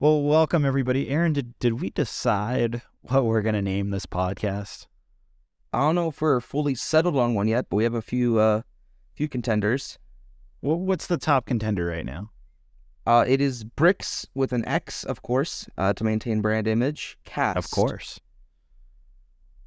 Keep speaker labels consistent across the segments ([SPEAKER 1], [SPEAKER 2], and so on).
[SPEAKER 1] Well, welcome everybody. Aaron, did did we decide what we're gonna name this podcast?
[SPEAKER 2] I don't know if we're fully settled on one yet, but we have a few uh few contenders.
[SPEAKER 1] Well, what's the top contender right now?
[SPEAKER 2] Uh, it is bricks with an X, of course, uh, to maintain brand image. Cast,
[SPEAKER 1] Of course.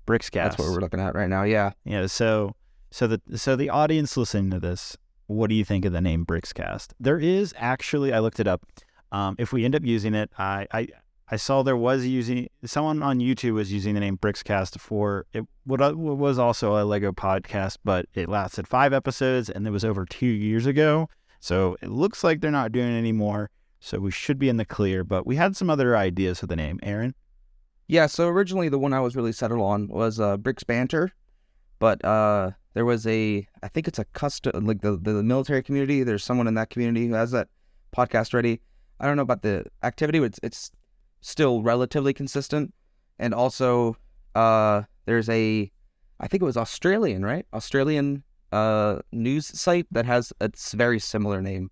[SPEAKER 1] Bricks Brixcast.
[SPEAKER 2] That's what we're looking at right now. Yeah.
[SPEAKER 1] Yeah, so so the so the audience listening to this, what do you think of the name Brixcast? There is actually I looked it up. Um, if we end up using it, I, I I saw there was using someone on YouTube was using the name Brixcast for it. What uh, was also a Lego podcast, but it lasted five episodes and it was over two years ago. So it looks like they're not doing it anymore. So we should be in the clear. But we had some other ideas for the name. Aaron.
[SPEAKER 2] Yeah. So originally, the one I was really settled on was uh, Bricks Banter, but uh, there was a I think it's a custom like the the military community. There's someone in that community who has that podcast ready. I don't know about the activity, but it's it's still relatively consistent. And also, uh, there's a I think it was Australian, right? Australian uh news site that has a very similar name.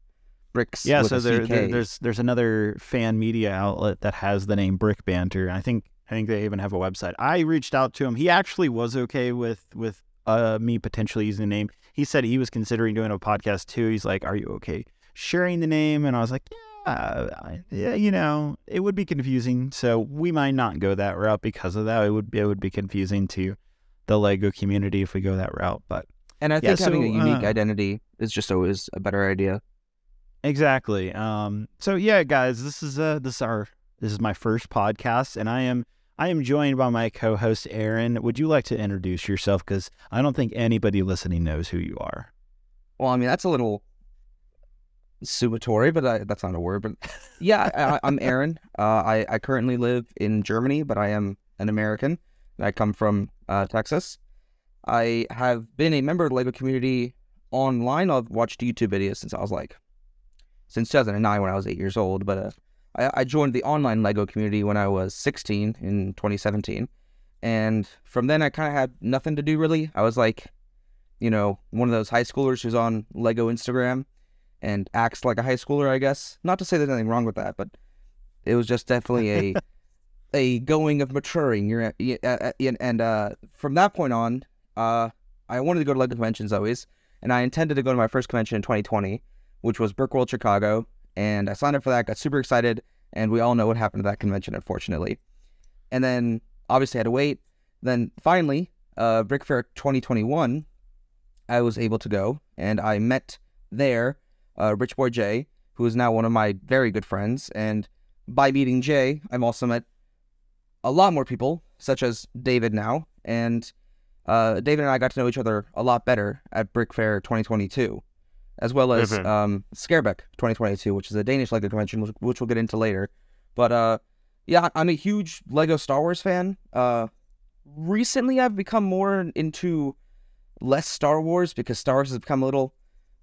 [SPEAKER 2] Bricks.
[SPEAKER 1] Yeah, so there, there- there's there's another fan media outlet that has the name Brick Banter. I think I think they even have a website. I reached out to him. He actually was okay with with uh, me potentially using the name. He said he was considering doing a podcast too. He's like, "Are you okay sharing the name?" And I was like, "Yeah, Yeah, you know, it would be confusing. So we might not go that route because of that. It would be, it would be confusing to the Lego community if we go that route. But
[SPEAKER 2] and I
[SPEAKER 1] yeah,
[SPEAKER 2] think having a unique
[SPEAKER 1] uh,
[SPEAKER 2] identity is just always a better idea.
[SPEAKER 1] Exactly. Um, so yeah, guys, this is uh this is our this is my first podcast, and I am I am joined by my co-host Aaron. Would you like to introduce yourself? Because I don't think anybody listening knows who you are.
[SPEAKER 2] Well, I mean that's a little summatory, but I, that's not a word. But yeah, I, I'm Aaron. Uh, I I currently live in Germany, but I am an American. I come from uh, Texas. I have been a member of the Lego community online. I've watched YouTube videos since I was like since 2009 when I was eight years old. But uh, I, I joined the online Lego community when I was 16 in 2017, and from then I kind of had nothing to do really. I was like, you know, one of those high schoolers who's on Lego Instagram and acts like a high schooler, I guess. Not to say there's anything wrong with that, but it was just definitely a a going of maturing. You're and uh, from that point on, uh, I wanted to go to Lego conventions always, and I intended to go to my first convention in 2020, which was Brickworld Chicago, and I signed up for that. Got super excited, and we all know what happened to that convention, unfortunately. And then obviously I had to wait. Then finally, uh, Brick Fair 2021, I was able to go, and I met there uh, Rich Boy Jay, who is now one of my very good friends. And by meeting Jay, I've also met a lot more people, such as David now. And uh, David and I got to know each other a lot better at Brick Fair 2022, as well as
[SPEAKER 1] Mhm.
[SPEAKER 2] um, Skaerbaek 2022, which is a Danish Lego convention, which, which we'll get into later. But uh, yeah, I'm a huge Lego Star Wars fan. Uh, recently, I've become more into less Star Wars because Star Wars has become a little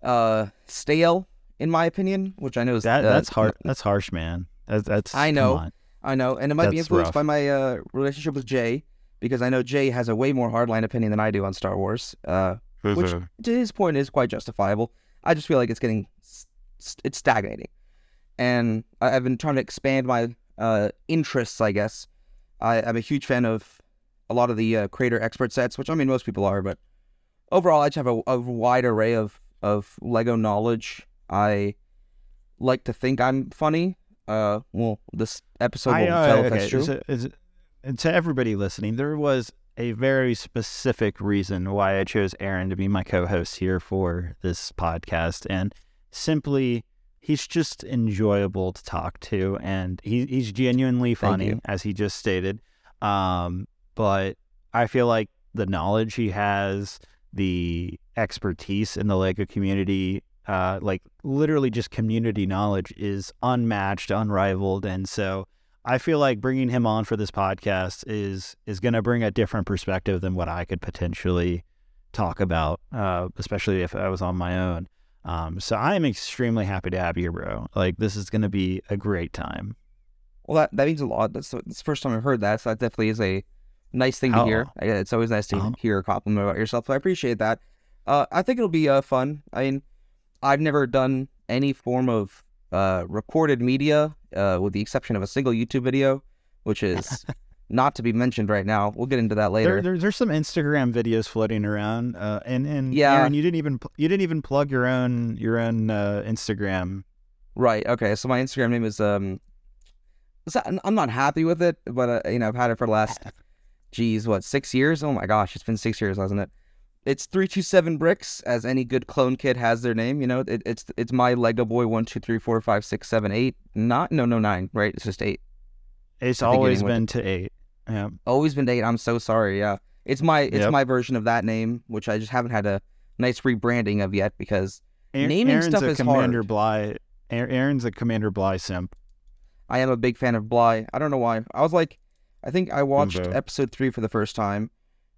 [SPEAKER 2] uh, stale, in my opinion, which I know is
[SPEAKER 1] That
[SPEAKER 2] uh,
[SPEAKER 1] that's hard. That's harsh, man. That's that's.
[SPEAKER 2] I know. I know, and it might be influenced
[SPEAKER 1] rough.
[SPEAKER 2] by my uh, relationship with Jay because I know Jay has a way more hardline opinion than I do on Star Wars, uh, which to his point is quite justifiable. I just feel like it's getting s- s- it's stagnating, and I- I've been trying to expand my uh, interests. I guess I, I'm a huge fan of a lot of the uh, creator expert sets, which I mean most people are, but overall I just have a, a wide array of of Lego knowledge. I like to think I'm funny. Uh, well, this episode
[SPEAKER 1] I,
[SPEAKER 2] will
[SPEAKER 1] uh,
[SPEAKER 2] tell if that's true.
[SPEAKER 1] so is it- and to everybody listening, there was a very specific reason why I chose Aaron to be my co-host here for this podcast, and simply he's just enjoyable to talk to, and he, he's genuinely funny, as he just stated. Um, but I feel like the knowledge he has, the expertise in the Lego community, uh, like literally just community knowledge is unmatched, unrivaled, and so I feel like bringing him on for this podcast is is going to bring a different perspective than what I could potentially talk about, uh, especially if I was on my own. Um, so I am extremely happy to have you, here, bro. Like this is going to be a great time.
[SPEAKER 2] Well, that that means a lot. That's the, that's the first time I've heard that. So that definitely is a nice thing to
[SPEAKER 1] Oh.
[SPEAKER 2] hear. It's always nice to
[SPEAKER 1] Uh-huh.
[SPEAKER 2] hear a compliment about yourself. So I appreciate that. Uh, I think it'll be uh, fun. I mean, I've never done any form of uh, recorded media, uh, with the exception of a single YouTube video, which is not to be mentioned right now. We'll get into that later.
[SPEAKER 1] There, there, there's some Instagram videos floating around, uh, and and
[SPEAKER 2] Yeah.
[SPEAKER 1] Aaron, you didn't even you didn't even plug your own your own uh, Instagram.
[SPEAKER 2] Right. Okay. So my Instagram name is um. I'm not happy with it, but uh, you know I've had it for the last, geez, what six years? Oh my gosh, it's been six years, hasn't it? It's three two seven bricks, as any good clone kid has their name. You know, it, it's it's my Lego boy one two three four five six seven eight. Not no no nine. Right. It's just eight.
[SPEAKER 1] It's always been to eight. Yeah.
[SPEAKER 2] Always been eight. I'm so sorry. Yeah. It's my it's
[SPEAKER 1] Yep.
[SPEAKER 2] my version of that name, which I just haven't had a nice rebranding of yet because
[SPEAKER 1] Aaron-
[SPEAKER 2] Naming
[SPEAKER 1] Aaron's
[SPEAKER 2] stuff
[SPEAKER 1] a
[SPEAKER 2] is
[SPEAKER 1] Commander
[SPEAKER 2] hard.
[SPEAKER 1] Bly. Aaron- Aaron's a Commander Bly simp.
[SPEAKER 2] I am a big fan of Bly. I don't know why. I was like, I think I watched
[SPEAKER 1] Boo-boo.
[SPEAKER 2] episode three for the first time,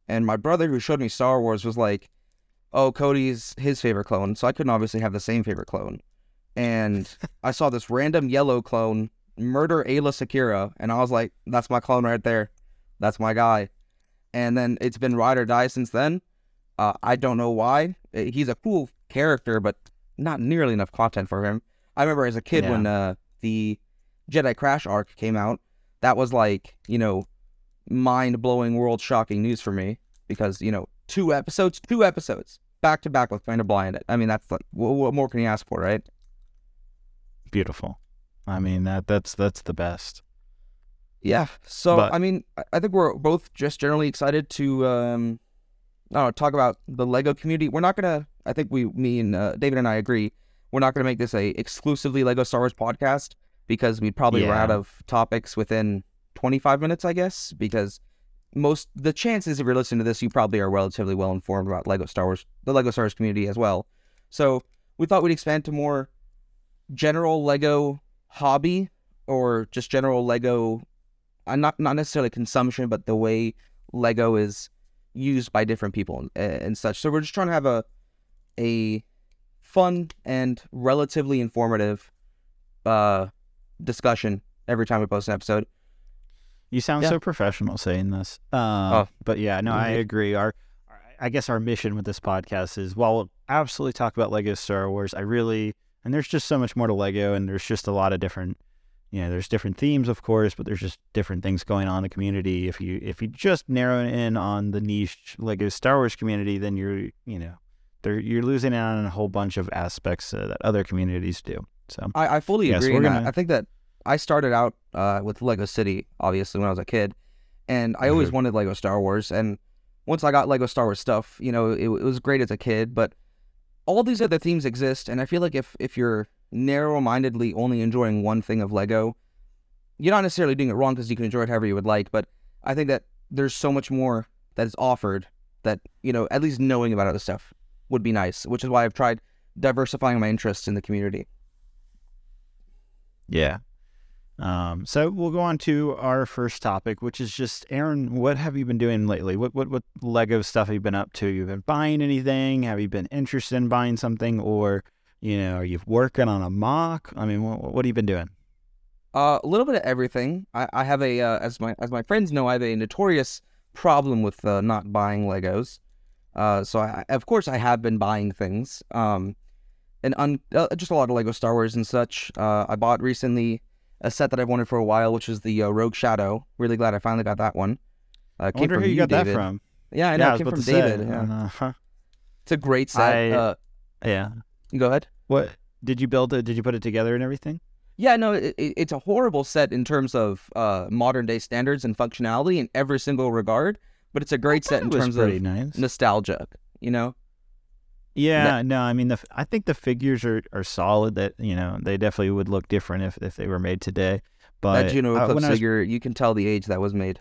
[SPEAKER 2] and my brother who showed me Star Wars was like, "Oh, Cody's his favorite clone," so I couldn't obviously have the same favorite clone. And I saw this random yellow clone murder Aayla Secura, and I was like, "That's my clone right there. That's my guy." And then it's been ride or die since then. Uh, I don't know why. Uh, He's a cool character, but not nearly enough content for him. I remember as a kid
[SPEAKER 1] Yeah.
[SPEAKER 2] when uh, the Jedi Crash arc came out, that was like, you know, mind blowing, world shocking news for me because, you know, two episodes, two episodes back to back with Commander of Blind. I mean, that's like, what, what more can you ask for, right?
[SPEAKER 1] Beautiful. I mean that that's that's the best.
[SPEAKER 2] Yeah. So,
[SPEAKER 1] But-
[SPEAKER 2] I mean, I- think we're both just generally excited to, um, I don't know, talk about the Lego community. We're not going to, I think we, me and uh, David and I agree, we're not going to make this a exclusively Lego Star Wars podcast because we'd probably run out of topics within 25 minutes, I guess, because most, the chances if you're listening to this, you probably are relatively well informed about Lego Star Wars, the Lego Star Wars community as well. So we thought we'd expand to more general Lego hobby or just general Lego uh, not not necessarily consumption, but the way Lego is used by different people and, and such. So we're just trying to have a a fun and relatively informative uh discussion every time we post an episode.
[SPEAKER 1] You sound
[SPEAKER 2] Yeah.
[SPEAKER 1] so professional saying this. Uh,
[SPEAKER 2] Oh.
[SPEAKER 1] but yeah, no, I
[SPEAKER 2] Mhm.
[SPEAKER 1] agree. Our, I guess our mission with this podcast is while we'll absolutely talk about Lego Star Wars, I really, and there's just so much more to Lego, and there's just a lot of different, you know, there's different themes, of course, but there's just different things going on in the community. If you if you just narrow in on the niche Lego Star Wars community, then you're, you know, there you're losing out on a whole bunch of aspects uh, that other communities do. So
[SPEAKER 2] I, I fully
[SPEAKER 1] Yes,
[SPEAKER 2] agree.
[SPEAKER 1] gonna-
[SPEAKER 2] I think that I started out uh, with Lego City, obviously, when I was a kid, and I always
[SPEAKER 1] Mhm.
[SPEAKER 2] wanted Lego Star Wars. And once I got Lego Star Wars stuff, you know, it, it was great as a kid. But all these other themes exist, and I feel like if if you're narrow-mindedly only enjoying one thing of Lego, you're not necessarily doing it wrong because you can enjoy it however you would like. But I think that there's so much more that is offered that you know, at least knowing about other stuff would be nice. Which is why I've tried diversifying my interests in the community.
[SPEAKER 1] Yeah. Um, so we'll go on to our first topic, which is just Aaron. What have you been doing lately? What what what Lego stuff have you been up to? You've been buying anything? Have you been interested in buying something, or you know, are you working on a MOC? I mean, what, what have you been doing?
[SPEAKER 2] Uh, a little bit of everything. I, I have a uh, as my as my friends know, I have a notorious problem with uh, not buying Legos. Uh, so I, of course I have been buying things. Um, and un, uh, just a lot of Lego Star Wars and such. Uh, I bought recently a set that I've wanted for a while, which is the uh, Rogue Shadow. Really glad I finally got that one. Uh,
[SPEAKER 1] I
[SPEAKER 2] came
[SPEAKER 1] wonder
[SPEAKER 2] from
[SPEAKER 1] who you got
[SPEAKER 2] David.
[SPEAKER 1] that from.
[SPEAKER 2] Yeah, I know.
[SPEAKER 1] yeah,
[SPEAKER 2] it came from David. Yeah.
[SPEAKER 1] uh, huh.
[SPEAKER 2] It's a great set.
[SPEAKER 1] I-
[SPEAKER 2] uh,
[SPEAKER 1] yeah.
[SPEAKER 2] go ahead.
[SPEAKER 1] What did you build it? Did you put it together and everything?
[SPEAKER 2] Yeah, no, it- it's a horrible set in terms of uh, modern day standards and functionality in every single regard, but it's a great set in terms of
[SPEAKER 1] nice.
[SPEAKER 2] nostalgia. You know,
[SPEAKER 1] Yeah, no, I mean the I think the figures are, are solid. That you know they definitely would look different if, if they were made today. But
[SPEAKER 2] that Juno
[SPEAKER 1] uh,
[SPEAKER 2] Eclipse
[SPEAKER 1] when I was
[SPEAKER 2] figure, you can tell the age that was made.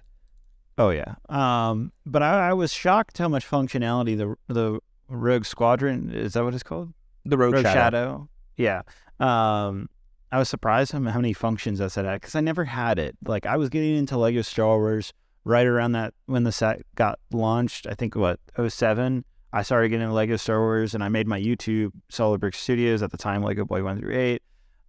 [SPEAKER 1] Oh yeah. Um, but I, I was shocked how much functionality the the Rogue Squadron is that what it's called?
[SPEAKER 2] The Rogue,
[SPEAKER 1] Rogue
[SPEAKER 2] Shadow.
[SPEAKER 1] Shadow. Yeah. Um, I was surprised how, how many functions that set had because I never had it. Like I was getting into Lego Star Wars right around that when the set got launched. I think what 07. I started getting into Lego Star Wars and I made my YouTube SolidBrix Studios at the time Lego Boy one through eight.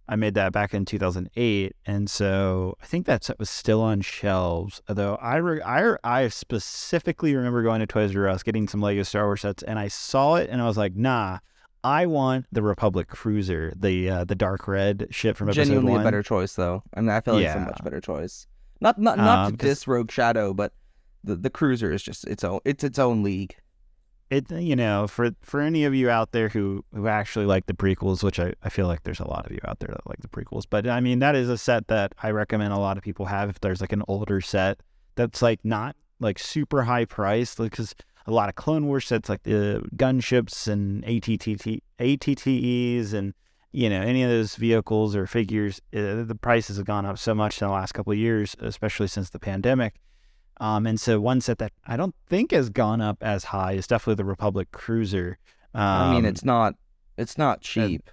[SPEAKER 1] I made that back in 2008, and so I think that set was still on shelves. Although I, re- I, I specifically remember going to Toys R Us, getting some Lego Star Wars sets, and I saw it, and I was like, "Nah, I want the Republic Cruiser, the uh, the dark red ship from episode
[SPEAKER 2] Genuinely
[SPEAKER 1] one.
[SPEAKER 2] a better choice, though. I mean, I feel like it's a much better choice. Not not not
[SPEAKER 1] Um,
[SPEAKER 2] to diss Rogue Shadow, but the the cruiser is just its own it's its own league.
[SPEAKER 1] It you know for for any of you out there who who actually like the prequels which I, I feel like there's a lot of you out there that like the prequels but i mean that is a set that i recommend a lot of people have if there's like an older set that's like not like super high priced because a lot of clone wars sets like the gunships and AT-TE, AT-TEs and you know any of those vehicles or figures uh, the prices have gone up so much in the last couple of years especially since the pandemic um, and so one set that I don't think has gone up as high is definitely the Republic Cruiser. Um,
[SPEAKER 2] I mean, it's not it's not cheap.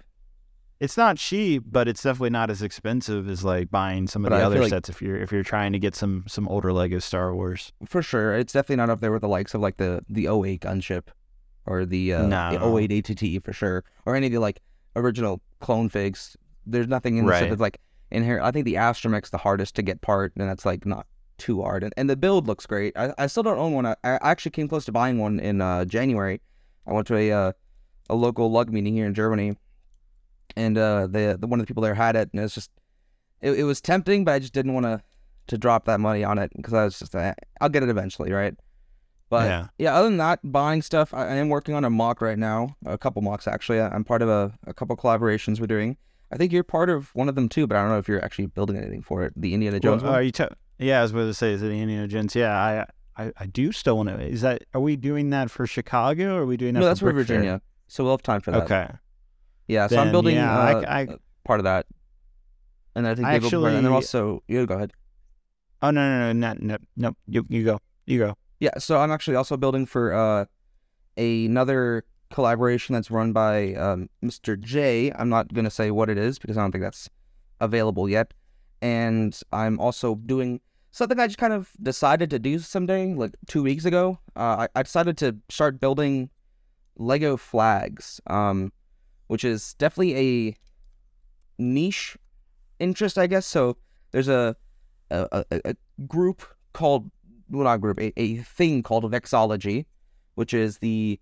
[SPEAKER 1] it's not cheap, but it's definitely not as expensive as like buying some of
[SPEAKER 2] But
[SPEAKER 1] the
[SPEAKER 2] I
[SPEAKER 1] other
[SPEAKER 2] feel like-
[SPEAKER 1] sets if you're if you're trying to get some some older Lego Star Wars.
[SPEAKER 2] For sure, it's definitely not up there with the likes of like the the 08 gunship or the uh,
[SPEAKER 1] No.
[SPEAKER 2] the 08 AT-TE for sure, or any of the like original clone figs. There's nothing in the set that's like inherent. I think the Astromech's the hardest to get part, and that's like not too hard. And, and the build looks great. I, I still don't own one. I, I actually came close to buying one in uh, January. I went to a uh, a local lug meeting here in Germany, and uh, the the one of the people there had it, and it was just it, it was tempting, but I just didn't want to to drop that money on it because I was just uh, I'll get it eventually, right? But
[SPEAKER 1] Yeah.
[SPEAKER 2] yeah, other than that, buying stuff. I, I am working on a MOC right now, a couple MOCs actually. I- I'm part of a, a couple collaborations we're doing. I think you're part of one of them too, but I don't know if you're actually building anything for it. The Indiana Jones
[SPEAKER 1] Well,
[SPEAKER 2] one.
[SPEAKER 1] are you t- yeah, I was about to say, is it Indiana Jones? Yeah, I I, I do still want to. Is that are we doing that for Chicago or are we doing that
[SPEAKER 2] no,
[SPEAKER 1] for
[SPEAKER 2] that's for
[SPEAKER 1] Fair?
[SPEAKER 2] Virginia. So we'll have time for that.
[SPEAKER 1] Okay.
[SPEAKER 2] Yeah, so I'm building
[SPEAKER 1] yeah,
[SPEAKER 2] uh,
[SPEAKER 1] I-
[SPEAKER 2] uh, part of that. And I think
[SPEAKER 1] I
[SPEAKER 2] Dave will be part- and then
[SPEAKER 1] actually-
[SPEAKER 2] also you go ahead.
[SPEAKER 1] Oh no no no no no no you you go you go.
[SPEAKER 2] Yeah, so I'm actually also building for uh, another collaboration that's run by um, Mr. J. I'm not gonna say what it is because I don't think that's available yet. And I'm also doing something I just kind of decided to do someday, like two weeks ago. Uh, I, I decided to start building Lego flags, um, which is definitely a niche interest, I guess. So there's a a, a, a group called well not group a, a thing called vexillology, which is the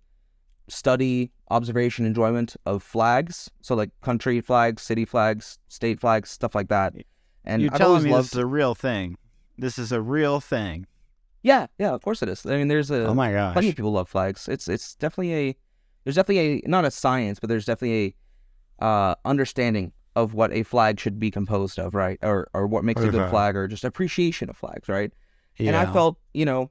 [SPEAKER 2] study, observation, enjoyment of flags. So like country flags, city flags, state flags, stuff like that. And
[SPEAKER 1] You're
[SPEAKER 2] I've
[SPEAKER 1] telling me
[SPEAKER 2] loved
[SPEAKER 1] this is a real thing. This is a real thing.
[SPEAKER 2] Yeah, yeah, of course it is. I mean there's a
[SPEAKER 1] oh my gosh.
[SPEAKER 2] plenty of people love flags. It's it's definitely a there's definitely a not a science, but there's definitely a uh, understanding of what a flag should be composed of, right? Or or what makes a good flag, or just appreciation of flags, right?
[SPEAKER 1] yeah.
[SPEAKER 2] And I felt, you know,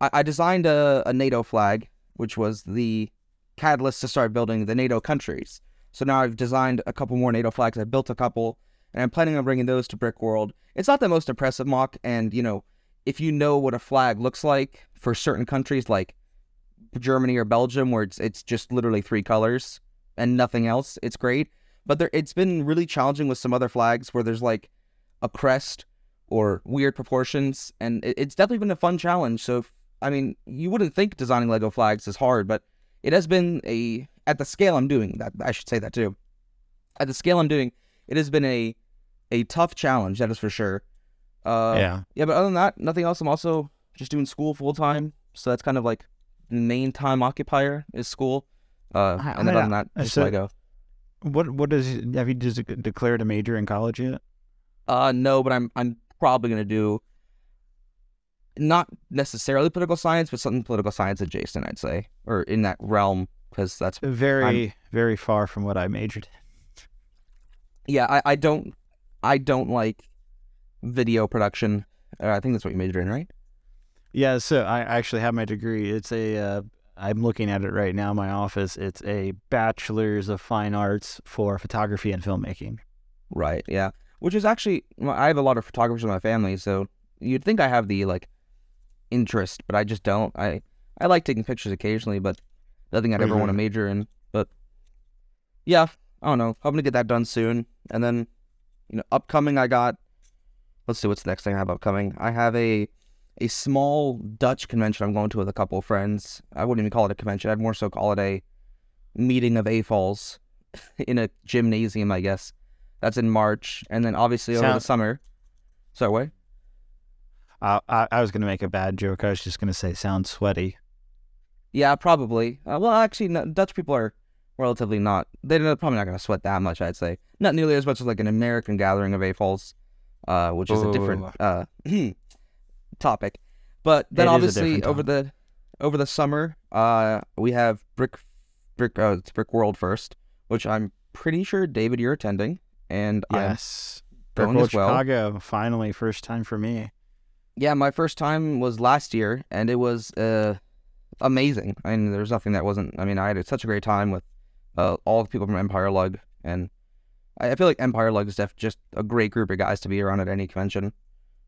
[SPEAKER 2] I, I designed a, a NATO flag, which was the catalyst to start building the NATO countries. So now I've designed a couple more NATO flags. I built a couple, and I'm planning on bringing those to Brick World. It's not the most impressive MOC, and you know, if you know what a flag looks like for certain countries like Germany or Belgium, where it's it's just literally three colors and nothing else, it's great. But there, it's been really challenging with some other flags where there's like a crest or weird proportions, and it, it's definitely been a fun challenge. So, if, I mean, you wouldn't think designing Lego flags is hard, but it has been a at the scale I'm doing that. I should say that too. At the scale I'm doing, it has been a a tough challenge. That is for sure. Uh,
[SPEAKER 1] yeah.
[SPEAKER 2] yeah, but other than that, nothing else. I'm also just doing school full time, so that's kind of like the main time occupier is school. Uh,
[SPEAKER 1] I-
[SPEAKER 2] and then other than that, just
[SPEAKER 1] so-
[SPEAKER 2] Lego.
[SPEAKER 1] What what does have you just declared a major in college yet?
[SPEAKER 2] Uh, no, but I'm I'm probably gonna do not necessarily political science, but something political science adjacent, I'd say, or in that realm, because that's
[SPEAKER 1] Very very far from what I majored. in.
[SPEAKER 2] yeah. I, I don't I don't like video production. Uh, I think that's what you majored in, right?
[SPEAKER 1] Yeah, so I actually have my degree. It's a uh, I'm looking at it right now in my office. It's a bachelor's of fine arts for photography and filmmaking.
[SPEAKER 2] Right. Yeah. Which is actually, I have a lot of photographers in my family, so you'd think I have the like interest, but I just don't. I I like taking pictures occasionally, but nothing I'd ever want to major in. But yeah, I don't know. Hoping to get that done soon, and then you know, upcoming, I got. Let's see what's the next thing I have upcoming. I have a a small Dutch convention I'm going to with a couple of friends. I wouldn't even call it a convention. I'd more so call it a meeting of AFOLs in a gymnasium, I guess. That's in March, and then obviously over the summer. So what?
[SPEAKER 1] Uh, I I was gonna make a bad joke. I was just gonna say sounds sweaty.
[SPEAKER 2] Yeah, probably. Uh, well, actually, no, Dutch people are relatively not. They're probably not going to sweat that much. I'd say not nearly as much as like an American gathering of AFOLs, uh, which is a different uh, topic. But then
[SPEAKER 1] It a
[SPEAKER 2] obviously over the over the summer, uh, we have Brick Brick uh, it's Brick World first, which I'm pretty sure David you're attending, and I'm
[SPEAKER 1] Yes.
[SPEAKER 2] going
[SPEAKER 1] Brickworld
[SPEAKER 2] as well.
[SPEAKER 1] Chicago, finally, first time for me.
[SPEAKER 2] Yeah, my first time was last year, and it was uh, amazing. I mean, there's nothing that wasn't. I mean, I had such a great time with uh, all the people from Empire Lug, and I, feel like Empire Lug is def- just a great group of guys to be around at any convention,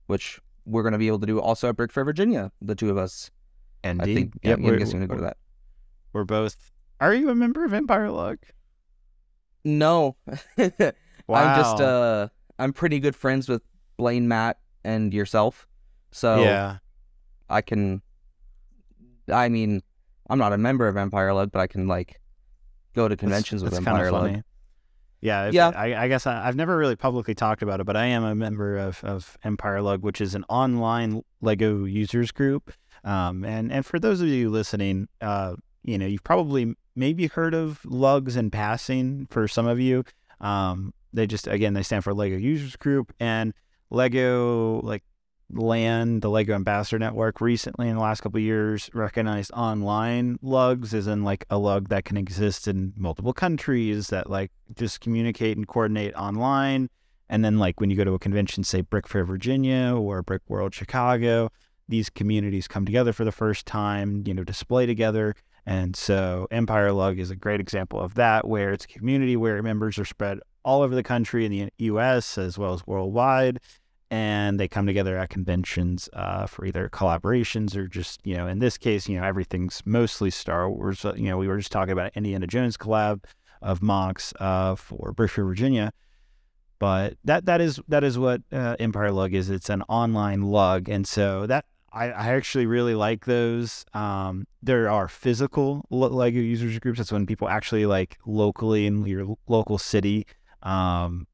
[SPEAKER 2] which we're going to be able to do also at Brick Fair, Virginia. The two of us.
[SPEAKER 1] Indeed.
[SPEAKER 2] I think. Yeah,
[SPEAKER 1] we're,
[SPEAKER 2] guessing to go to that.
[SPEAKER 1] we're both. Are you a member of Empire Lug?
[SPEAKER 2] No,
[SPEAKER 1] Wow.
[SPEAKER 2] I'm just uh, I'm pretty good friends with Blaine, Matt, and yourself, so
[SPEAKER 1] yeah.
[SPEAKER 2] I can. I mean, I'm not a member of Empire Lug, but I can like go to
[SPEAKER 1] That's-
[SPEAKER 2] conventions with
[SPEAKER 1] that's
[SPEAKER 2] Empire Lug.
[SPEAKER 1] Yeah, if-
[SPEAKER 2] Yeah.
[SPEAKER 1] I, I guess I, I've never really publicly talked about it, but I am a member of, of Empire Lug, which is an online Lego users group. Um, and and for those of you listening, uh, you know, you've probably maybe heard of Lugs in passing. For some of you, um, they just again they stand for Lego Users Group and Lego like LAN, the Lego Ambassador Network, recently in the last couple years recognized online lugs as in like a lug that can exist in multiple countries that like just communicate and coordinate online. And then like when you go to a convention, say Brick Fair Virginia or Brick World Chicago, these communities come together for the first time, you know, display together. And so Empire Lug is a great example of that, where it's a community where members are spread all over the country in the US as well as worldwide and they come together at conventions uh, for either collaborations or just you know in this case you know everything's mostly Star Wars. Uh, You know we were just talking about Indiana Jones collab of MOCs uh, for Brick Fair, Virginia, but that that is that is what uh, Empire Lug is. It's an online lug, and so that. I, I actually really like those. Um, there are physical Lego users groups. That's when people actually like locally in your local city um,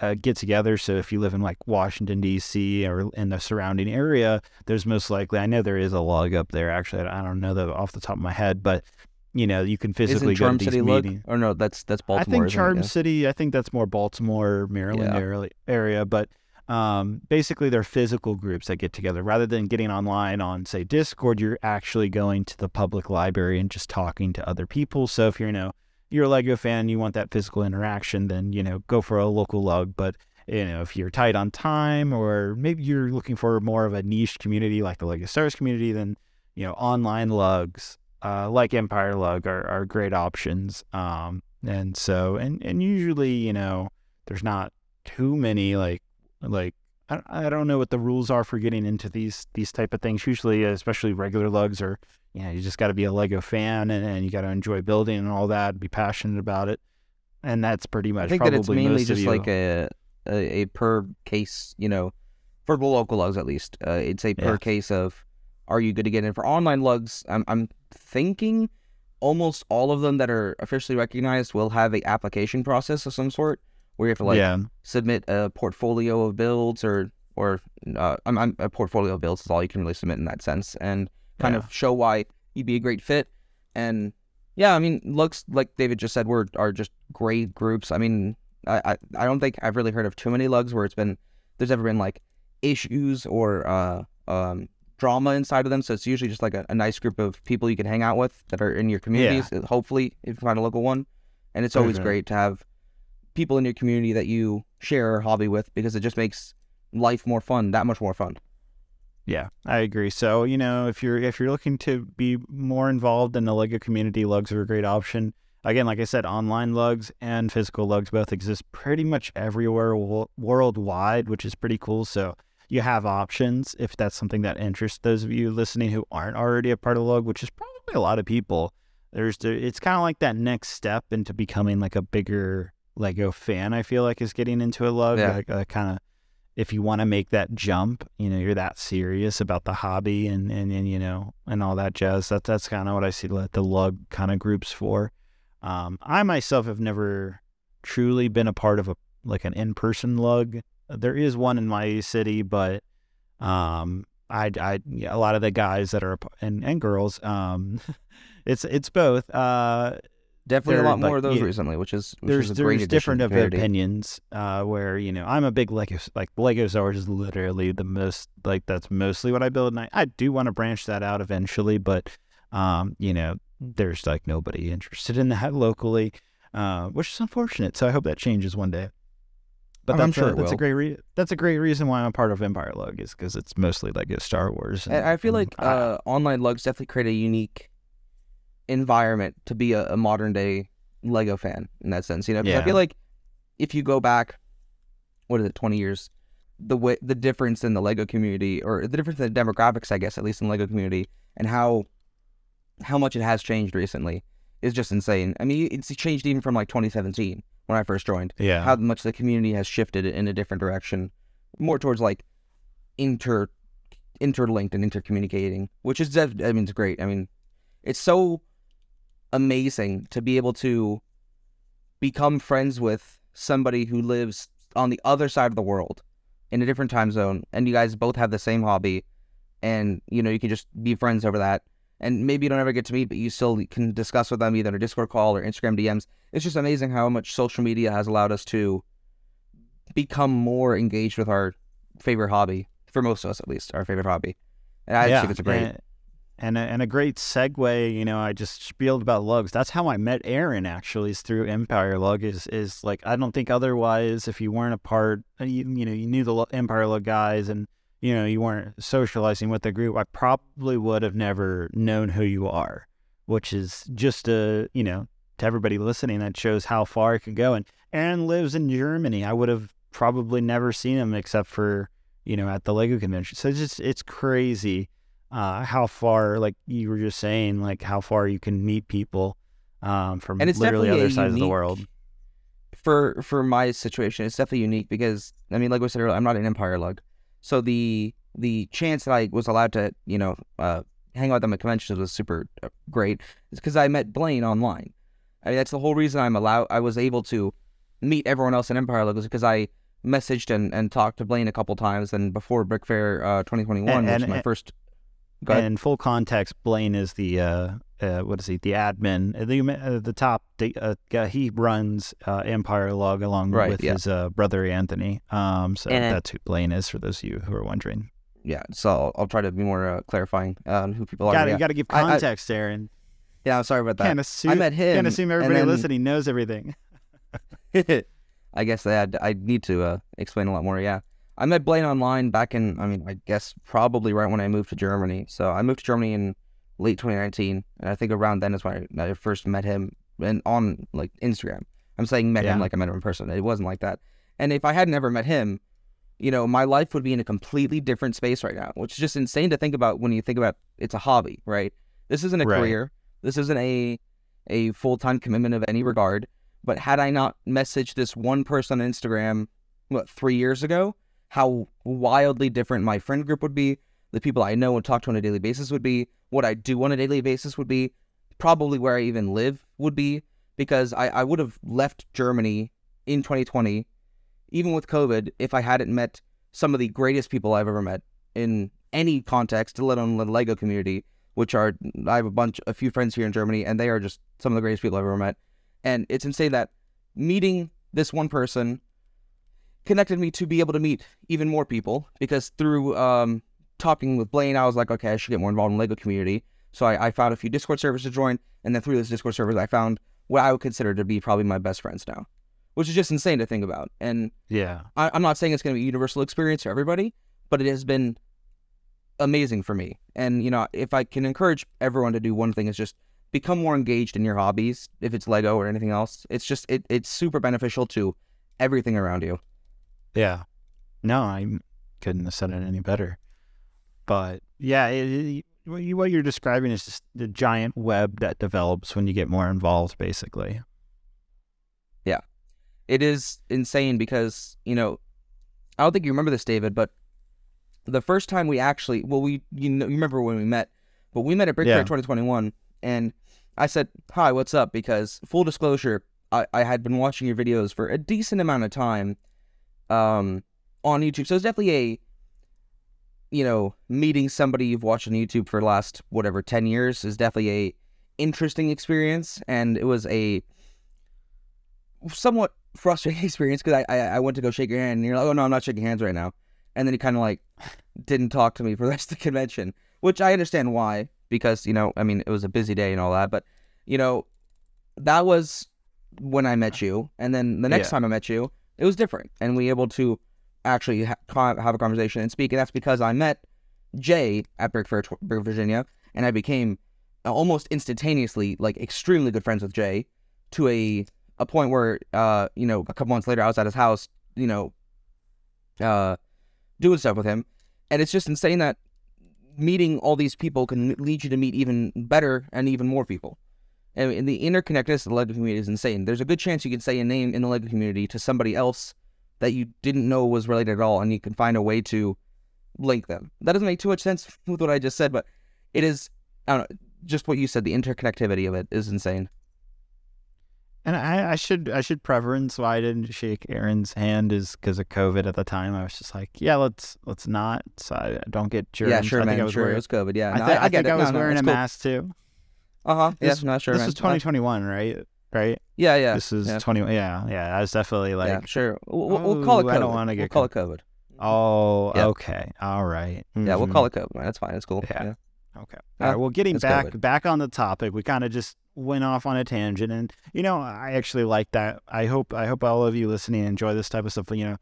[SPEAKER 1] uh, get together. So if you live in like Washington D.C. or in the surrounding area, there's most likely I know there is a lug up there. Actually, I don't know that off the top of my head, but you know you can physically
[SPEAKER 2] Isn't
[SPEAKER 1] go to these
[SPEAKER 2] City Lug?
[SPEAKER 1] meetings.
[SPEAKER 2] Or no, that's that's Baltimore.
[SPEAKER 1] I think
[SPEAKER 2] isn't it?
[SPEAKER 1] Charm
[SPEAKER 2] Yeah.
[SPEAKER 1] City. I think that's more Baltimore, Maryland
[SPEAKER 2] Yeah.
[SPEAKER 1] area, area, but. Um, basically, they're physical groups that get together rather than getting online on, say, Discord. You're actually going to the public library and just talking to other people. So if you're, you know, you're a Lego fan, you want that physical interaction, then you know, go for a local lug. But you know, if you're tight on time, or maybe you're looking for more of a niche community like the Lego Stars community, then you know, online lugs uh, like Empire Lug are, are great options. Um, and so, and and usually, you know, there's not too many like like I, I don't know what the rules are for getting into these these type of things. Usually, especially regular lugs, are you know you just got to be a Lego fan and, and you got to enjoy building and all that, be passionate about it, and that's pretty much.
[SPEAKER 2] I think that it's mainly just like a, a a per case, you know, for the local lugs at least. Uh, it's a per
[SPEAKER 1] Yeah.
[SPEAKER 2] case of are you good to get in for online lugs? I'm I'm thinking almost all of them that are officially recognized will have a application process of some sort where you have to like
[SPEAKER 1] yeah,
[SPEAKER 2] submit a portfolio of builds or or uh, I'm, I'm a portfolio of builds is all you can really submit in that sense and kind
[SPEAKER 1] Yeah.
[SPEAKER 2] of show why you'd be a great fit and yeah I mean looks like David just said we're are just great groups I mean I, I I don't think I've really heard of too many lugs where it's been there's ever been like issues or uh um drama inside of them so it's usually just like a, a nice group of people you can hang out with that are in your communities uh, hopefully if you find a local one and it's always
[SPEAKER 1] Mhm.
[SPEAKER 2] great to have people in your community that you share a hobby with because it just makes life more fun, that much more fun.
[SPEAKER 1] Yeah, I agree. So, you know, if you're if you're looking to be more involved in the Lego community, lugs are a great option. Again, like I said, online lugs and physical lugs both exist pretty much everywhere wo- worldwide, which is pretty cool. So you have options if that's something that interests those of you listening who aren't already a part of lug, which is probably a lot of people. There's the, it's kind of like that next step into becoming like a bigger Lego fan. I feel like is getting into a lug,
[SPEAKER 2] Yeah.
[SPEAKER 1] like uh, kind of if you want to make that jump, you know, you're that serious about the hobby and, and, and you know, and all that jazz. That, that's kind of what I see the, the lug kind of groups for. Um, I myself have never truly been a part of a like an in-person lug. There is one in my city, but um, I, I, a lot of the guys that are and and girls, um, it's it's both. Uh,
[SPEAKER 2] Definitely a lot more
[SPEAKER 1] like,
[SPEAKER 2] of those
[SPEAKER 1] yeah,
[SPEAKER 2] recently, which is which
[SPEAKER 1] there's
[SPEAKER 2] is a
[SPEAKER 1] there's different of opinions uh where you know i'm a big lego like lego star wars is literally the most like that's mostly what i build and i, I do want to branch that out eventually but um you know there's like nobody interested in that locally uh which is unfortunate so i hope that changes one day but
[SPEAKER 2] I'm-
[SPEAKER 1] that's
[SPEAKER 2] sure
[SPEAKER 1] a, that's a great re- that's a great reason why I'm a part of Empire Lug is because it's mostly Lego Star Wars.
[SPEAKER 2] And I feel like uh, online lugs definitely create a unique environment to be a, a modern day Lego fan in that sense. You know, 'Cause I
[SPEAKER 1] Yeah.
[SPEAKER 2] feel like if you go back, what is it, twenty years, the way the difference in the Lego community or the difference in the demographics, I guess, at least in the Lego community, and how how much it has changed recently is just insane. I mean, it's changed even from like 2017 when I first joined
[SPEAKER 1] yeah,
[SPEAKER 2] how much the community has shifted in a different direction, more towards like inter interlinked and intercommunicating, which is I mean it's great. I mean, it's so amazing to be able to become friends with somebody who lives on the other side of the world in a different time zone and you guys both have the same hobby and you know you can just be friends over that. And maybe you don't ever get to meet but you still can discuss with them either in a discord call or instagram dms it's just amazing how much social media has allowed us to become more engaged with our favorite hobby for most of us at least our favorite hobby. And i
[SPEAKER 1] yeah,
[SPEAKER 2] think it's a great
[SPEAKER 1] and, and a, and a great segue. You know, I just spieled about lugs. That's how I met Aaron. Actually, is through Empire Lug. Is is like I don't think otherwise. If you weren't a part, uh, you, you know, you knew the Empire Lug guys, and you know, you weren't socializing with the group. I probably would have never known who you are, which is just a you know to everybody listening that shows how far it could go. And Aaron lives in Germany. I would have probably never seen him except for you know at the Lego convention. So it's just it's crazy uh, how far, like you were just saying, like how far you can meet people um, from
[SPEAKER 2] and it's
[SPEAKER 1] literally other sides of the world.
[SPEAKER 2] for for my situation, it's definitely unique because I mean, like I said earlier, I'm not an Empire lug, so the the chance that I was allowed to, you know, uh, hang out at them at conventions was super uh, great. It's because I met Blaine online. I mean, that's the whole reason I'm allowed. I was able to meet everyone else in Empire lug was because I messaged and, and talked to Blaine a couple times. And before Brick Fair uh, 2021,
[SPEAKER 1] And-
[SPEAKER 2] which
[SPEAKER 1] and-
[SPEAKER 2] is my
[SPEAKER 1] and-
[SPEAKER 2] first.
[SPEAKER 1] And in full context, Blaine is the uh, uh, what is he? The admin, uh, the uh, the top. The, uh, he runs uh, Empire Lug along
[SPEAKER 2] Right,
[SPEAKER 1] with
[SPEAKER 2] yeah.
[SPEAKER 1] his uh, brother Anthony. Um, so
[SPEAKER 2] And-
[SPEAKER 1] that's who Blaine is for those of you who are wondering.
[SPEAKER 2] yeah, so I'll, I'll try to be more uh, clarifying on who people are.
[SPEAKER 1] gotta,
[SPEAKER 2] yeah.
[SPEAKER 1] you got to give
[SPEAKER 2] I- I-
[SPEAKER 1] context, Aaron.
[SPEAKER 2] yeah, I'm sorry about that.
[SPEAKER 1] Can't assume.
[SPEAKER 2] I met him.
[SPEAKER 1] Can't assume everybody
[SPEAKER 2] then-
[SPEAKER 1] listening knows everything.
[SPEAKER 2] I guess I had, I need to uh, explain a lot more. Yeah, I met Blaine online back in. I mean, I guess probably right when I moved to Germany. So I moved to Germany in late 2019, and I think around then is when I, I first met him and on like Instagram. I'm saying met him like I met him in person. It wasn't like that. And if I had never met him, you know, my life would be in a completely different space right now, which is just insane to think about when you think about it's a hobby, right? This isn't a
[SPEAKER 1] Right.
[SPEAKER 2] career. This isn't a a full time commitment of any regard. But had I not messaged this one person on Instagram, what three years ago, how wildly different my friend group would be, the people I know and talk to on a daily basis would be, what I do on a daily basis would be, probably where I even live would be, because I, I would have left Germany in 2020, even with COVID, if I hadn't met some of the greatest people I've ever met in any context, let alone the Lego community, which are I have a bunch, a few friends here in Germany, and they are just some of the greatest people I've ever met. And it's insane that meeting this one person connected me to be able to meet even more people because through um, talking with Blaine, I was like, okay, I should get more involved in the Lego community. So I, I found a few Discord servers to join, and then through those Discord servers, I found what I would consider to be probably my best friends now, which is just insane to think about. And
[SPEAKER 1] Yeah.
[SPEAKER 2] I, I'm not saying it's going to be a universal experience for everybody, but it has been amazing for me. And you know, if I can encourage everyone to do one thing, is just become more engaged in your hobbies. If it's Lego or anything else, it's just it, it's super beneficial to everything around you.
[SPEAKER 1] Yeah. No, I couldn't have said it any better. But yeah, it, it, what you- what you're describing is just the giant web that develops when you get more involved, basically. Yeah.
[SPEAKER 2] It is insane because you know, I don't think you remember this, David, but the first time we actually, well, we you know you remember when we met, but we met at Brick
[SPEAKER 1] Yeah.
[SPEAKER 2] Fair 2021, and I said, "Hi, what's up?" Because full disclosure, I, I had been watching your videos for a decent amount of time, um, on YouTube. So it's definitely a, you know, meeting somebody you've watched on YouTube for the last whatever ten years is definitely a interesting experience, and it was a somewhat frustrating experience because I, I I went to go shake your hand, and you're like, oh no, I'm not shaking hands right now, and then you kind of like didn't talk to me for the rest of the convention, which I understand why because you know I mean it was a busy day and all that, but you know that was when I met you, and then the next
[SPEAKER 1] Yeah.
[SPEAKER 2] time I met you, it was different, and we were able to actually ha- have a conversation and speak, and that's because I met Jay at Brick Fair, Virginia, and I became almost instantaneously like extremely good friends with Jay to a a point where uh you know a couple months later I was at his house you know uh doing stuff with him. And it's just insane that meeting all these people can lead you to meet even better and even more people and, the interconnectedness of the Lego community is insane there's a good chance you could say a name in the Lego community to somebody else that you didn't know was related at all and you can find a way to link them that doesn't make too much sense with what I just said but it is I don't know just what you said the interconnectivity of it is insane
[SPEAKER 1] And I, I should I should preference why I didn't shake Aaron's hand is because of COVID at the time. I was just like, yeah, let's let's not. So I don't get germs.
[SPEAKER 2] yeah sure
[SPEAKER 1] I think
[SPEAKER 2] man
[SPEAKER 1] I was
[SPEAKER 2] sure
[SPEAKER 1] wearing,
[SPEAKER 2] it was COVID yeah
[SPEAKER 1] I,
[SPEAKER 2] no,
[SPEAKER 1] thi- I,
[SPEAKER 2] get
[SPEAKER 1] think
[SPEAKER 2] it
[SPEAKER 1] I was
[SPEAKER 2] No, no,
[SPEAKER 1] wearing
[SPEAKER 2] it's
[SPEAKER 1] a
[SPEAKER 2] cool.
[SPEAKER 1] mask too.
[SPEAKER 2] Uh-huh yeah
[SPEAKER 1] This-
[SPEAKER 2] no sure
[SPEAKER 1] this
[SPEAKER 2] man. Uh,
[SPEAKER 1] 2021, right? Right.
[SPEAKER 2] yeah yeah
[SPEAKER 1] This is
[SPEAKER 2] yeah.
[SPEAKER 1] 20. Yeah, yeah. I was definitely like,
[SPEAKER 2] yeah, sure. We'll, we'll- we'll call it
[SPEAKER 1] "Oh,
[SPEAKER 2] COVID.
[SPEAKER 1] I don't wanna
[SPEAKER 2] We'll
[SPEAKER 1] get
[SPEAKER 2] call it COVID.
[SPEAKER 1] oh,
[SPEAKER 2] Yeah.
[SPEAKER 1] okay, all right.
[SPEAKER 2] Yeah, we'll call it COVID. man. That's fine. It's cool.
[SPEAKER 1] Yeah.
[SPEAKER 2] Yeah.
[SPEAKER 1] Okay.
[SPEAKER 2] Yeah,
[SPEAKER 1] All right. Well, getting back
[SPEAKER 2] COVID.
[SPEAKER 1] back on the topic, we kind of just went off on a tangent, and you know, I actually like that. I hope I hope all of you listening enjoy this type of stuff. You know,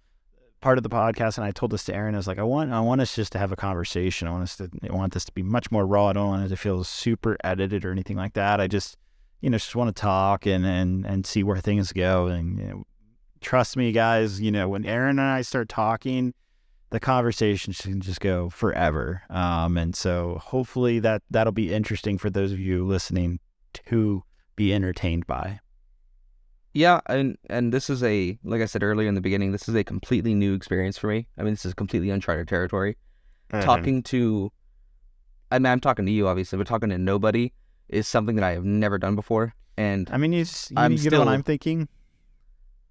[SPEAKER 1] part of the podcast, and I told this to Aaron. I was like, I want I want us just to have a conversation. I want us to I want this to be much more raw. I don't want it to feel super edited or anything like that. I just you know just want to talk and and and see where things go. And you know, trust me, guys. You know, when Aaron and I start talking the conversation can just go forever. Um, and so hopefully that that'll be interesting for those of you listening to be entertained by.
[SPEAKER 2] Yeah, and and this is a like I said earlier in the beginning, this is a completely new experience for me. I mean, this is completely uncharted territory. Talking to, I mean, I'm talking to you obviously, but talking to nobody is something that I have never done before. And
[SPEAKER 1] I mean, you, you,
[SPEAKER 2] I'm
[SPEAKER 1] you know what I'm thinking?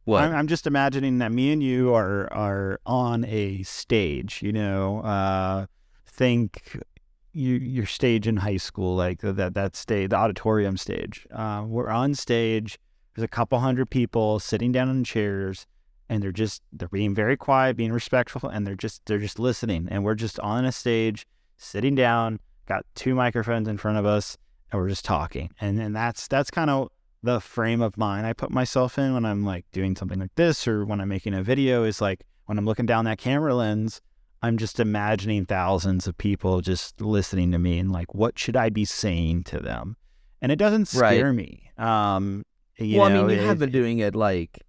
[SPEAKER 2] what?
[SPEAKER 1] I'm, I'm just imagining that me and you are are on a stage. You know, uh, think you your stage in high school, like that that stage, the auditorium stage. Uh, we're on stage. There's a couple hundred people sitting down in chairs, and they're just they're being very quiet, being respectful, and they're just they're just listening. And we're just on a stage, sitting down, got two microphones in front of us, and we're just talking. And and that's that's kind of the frame of mind I put myself in when I'm like doing something like this or when I'm making a video is like when I'm looking down that camera lens, I'm just imagining thousands of people just listening to me and like, what should I be saying to them? And it doesn't
[SPEAKER 2] Right.
[SPEAKER 1] scare me. Um, you
[SPEAKER 2] well,
[SPEAKER 1] know,
[SPEAKER 2] I mean, you
[SPEAKER 1] it-
[SPEAKER 2] have been doing it like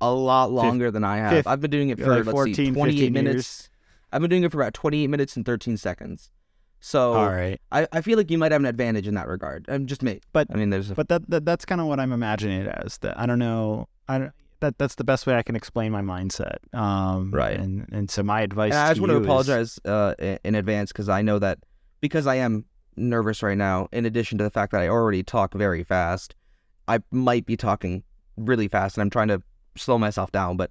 [SPEAKER 2] a lot longer than I have.
[SPEAKER 1] fif-
[SPEAKER 2] I've been doing it for
[SPEAKER 1] like
[SPEAKER 2] let's
[SPEAKER 1] 14,
[SPEAKER 2] see, 28 minutes.
[SPEAKER 1] years.
[SPEAKER 2] I've been doing it for about 28 minutes and 13 seconds. So
[SPEAKER 1] All right.
[SPEAKER 2] I, I feel like you might have an advantage in that regard. Um, just me.
[SPEAKER 1] But-
[SPEAKER 2] I mean, there's a,
[SPEAKER 1] But that, that that's kind of what I'm imagining it as. That I don't know. I don't, that that's the best way I can explain my mindset. Um,
[SPEAKER 2] Right.
[SPEAKER 1] And and so my advice.
[SPEAKER 2] And I just want to
[SPEAKER 1] you is-
[SPEAKER 2] apologize uh, in advance because I know that because I am nervous right now. In addition to the fact that I already talk very fast, I might be talking really fast, and I'm trying to slow myself down. But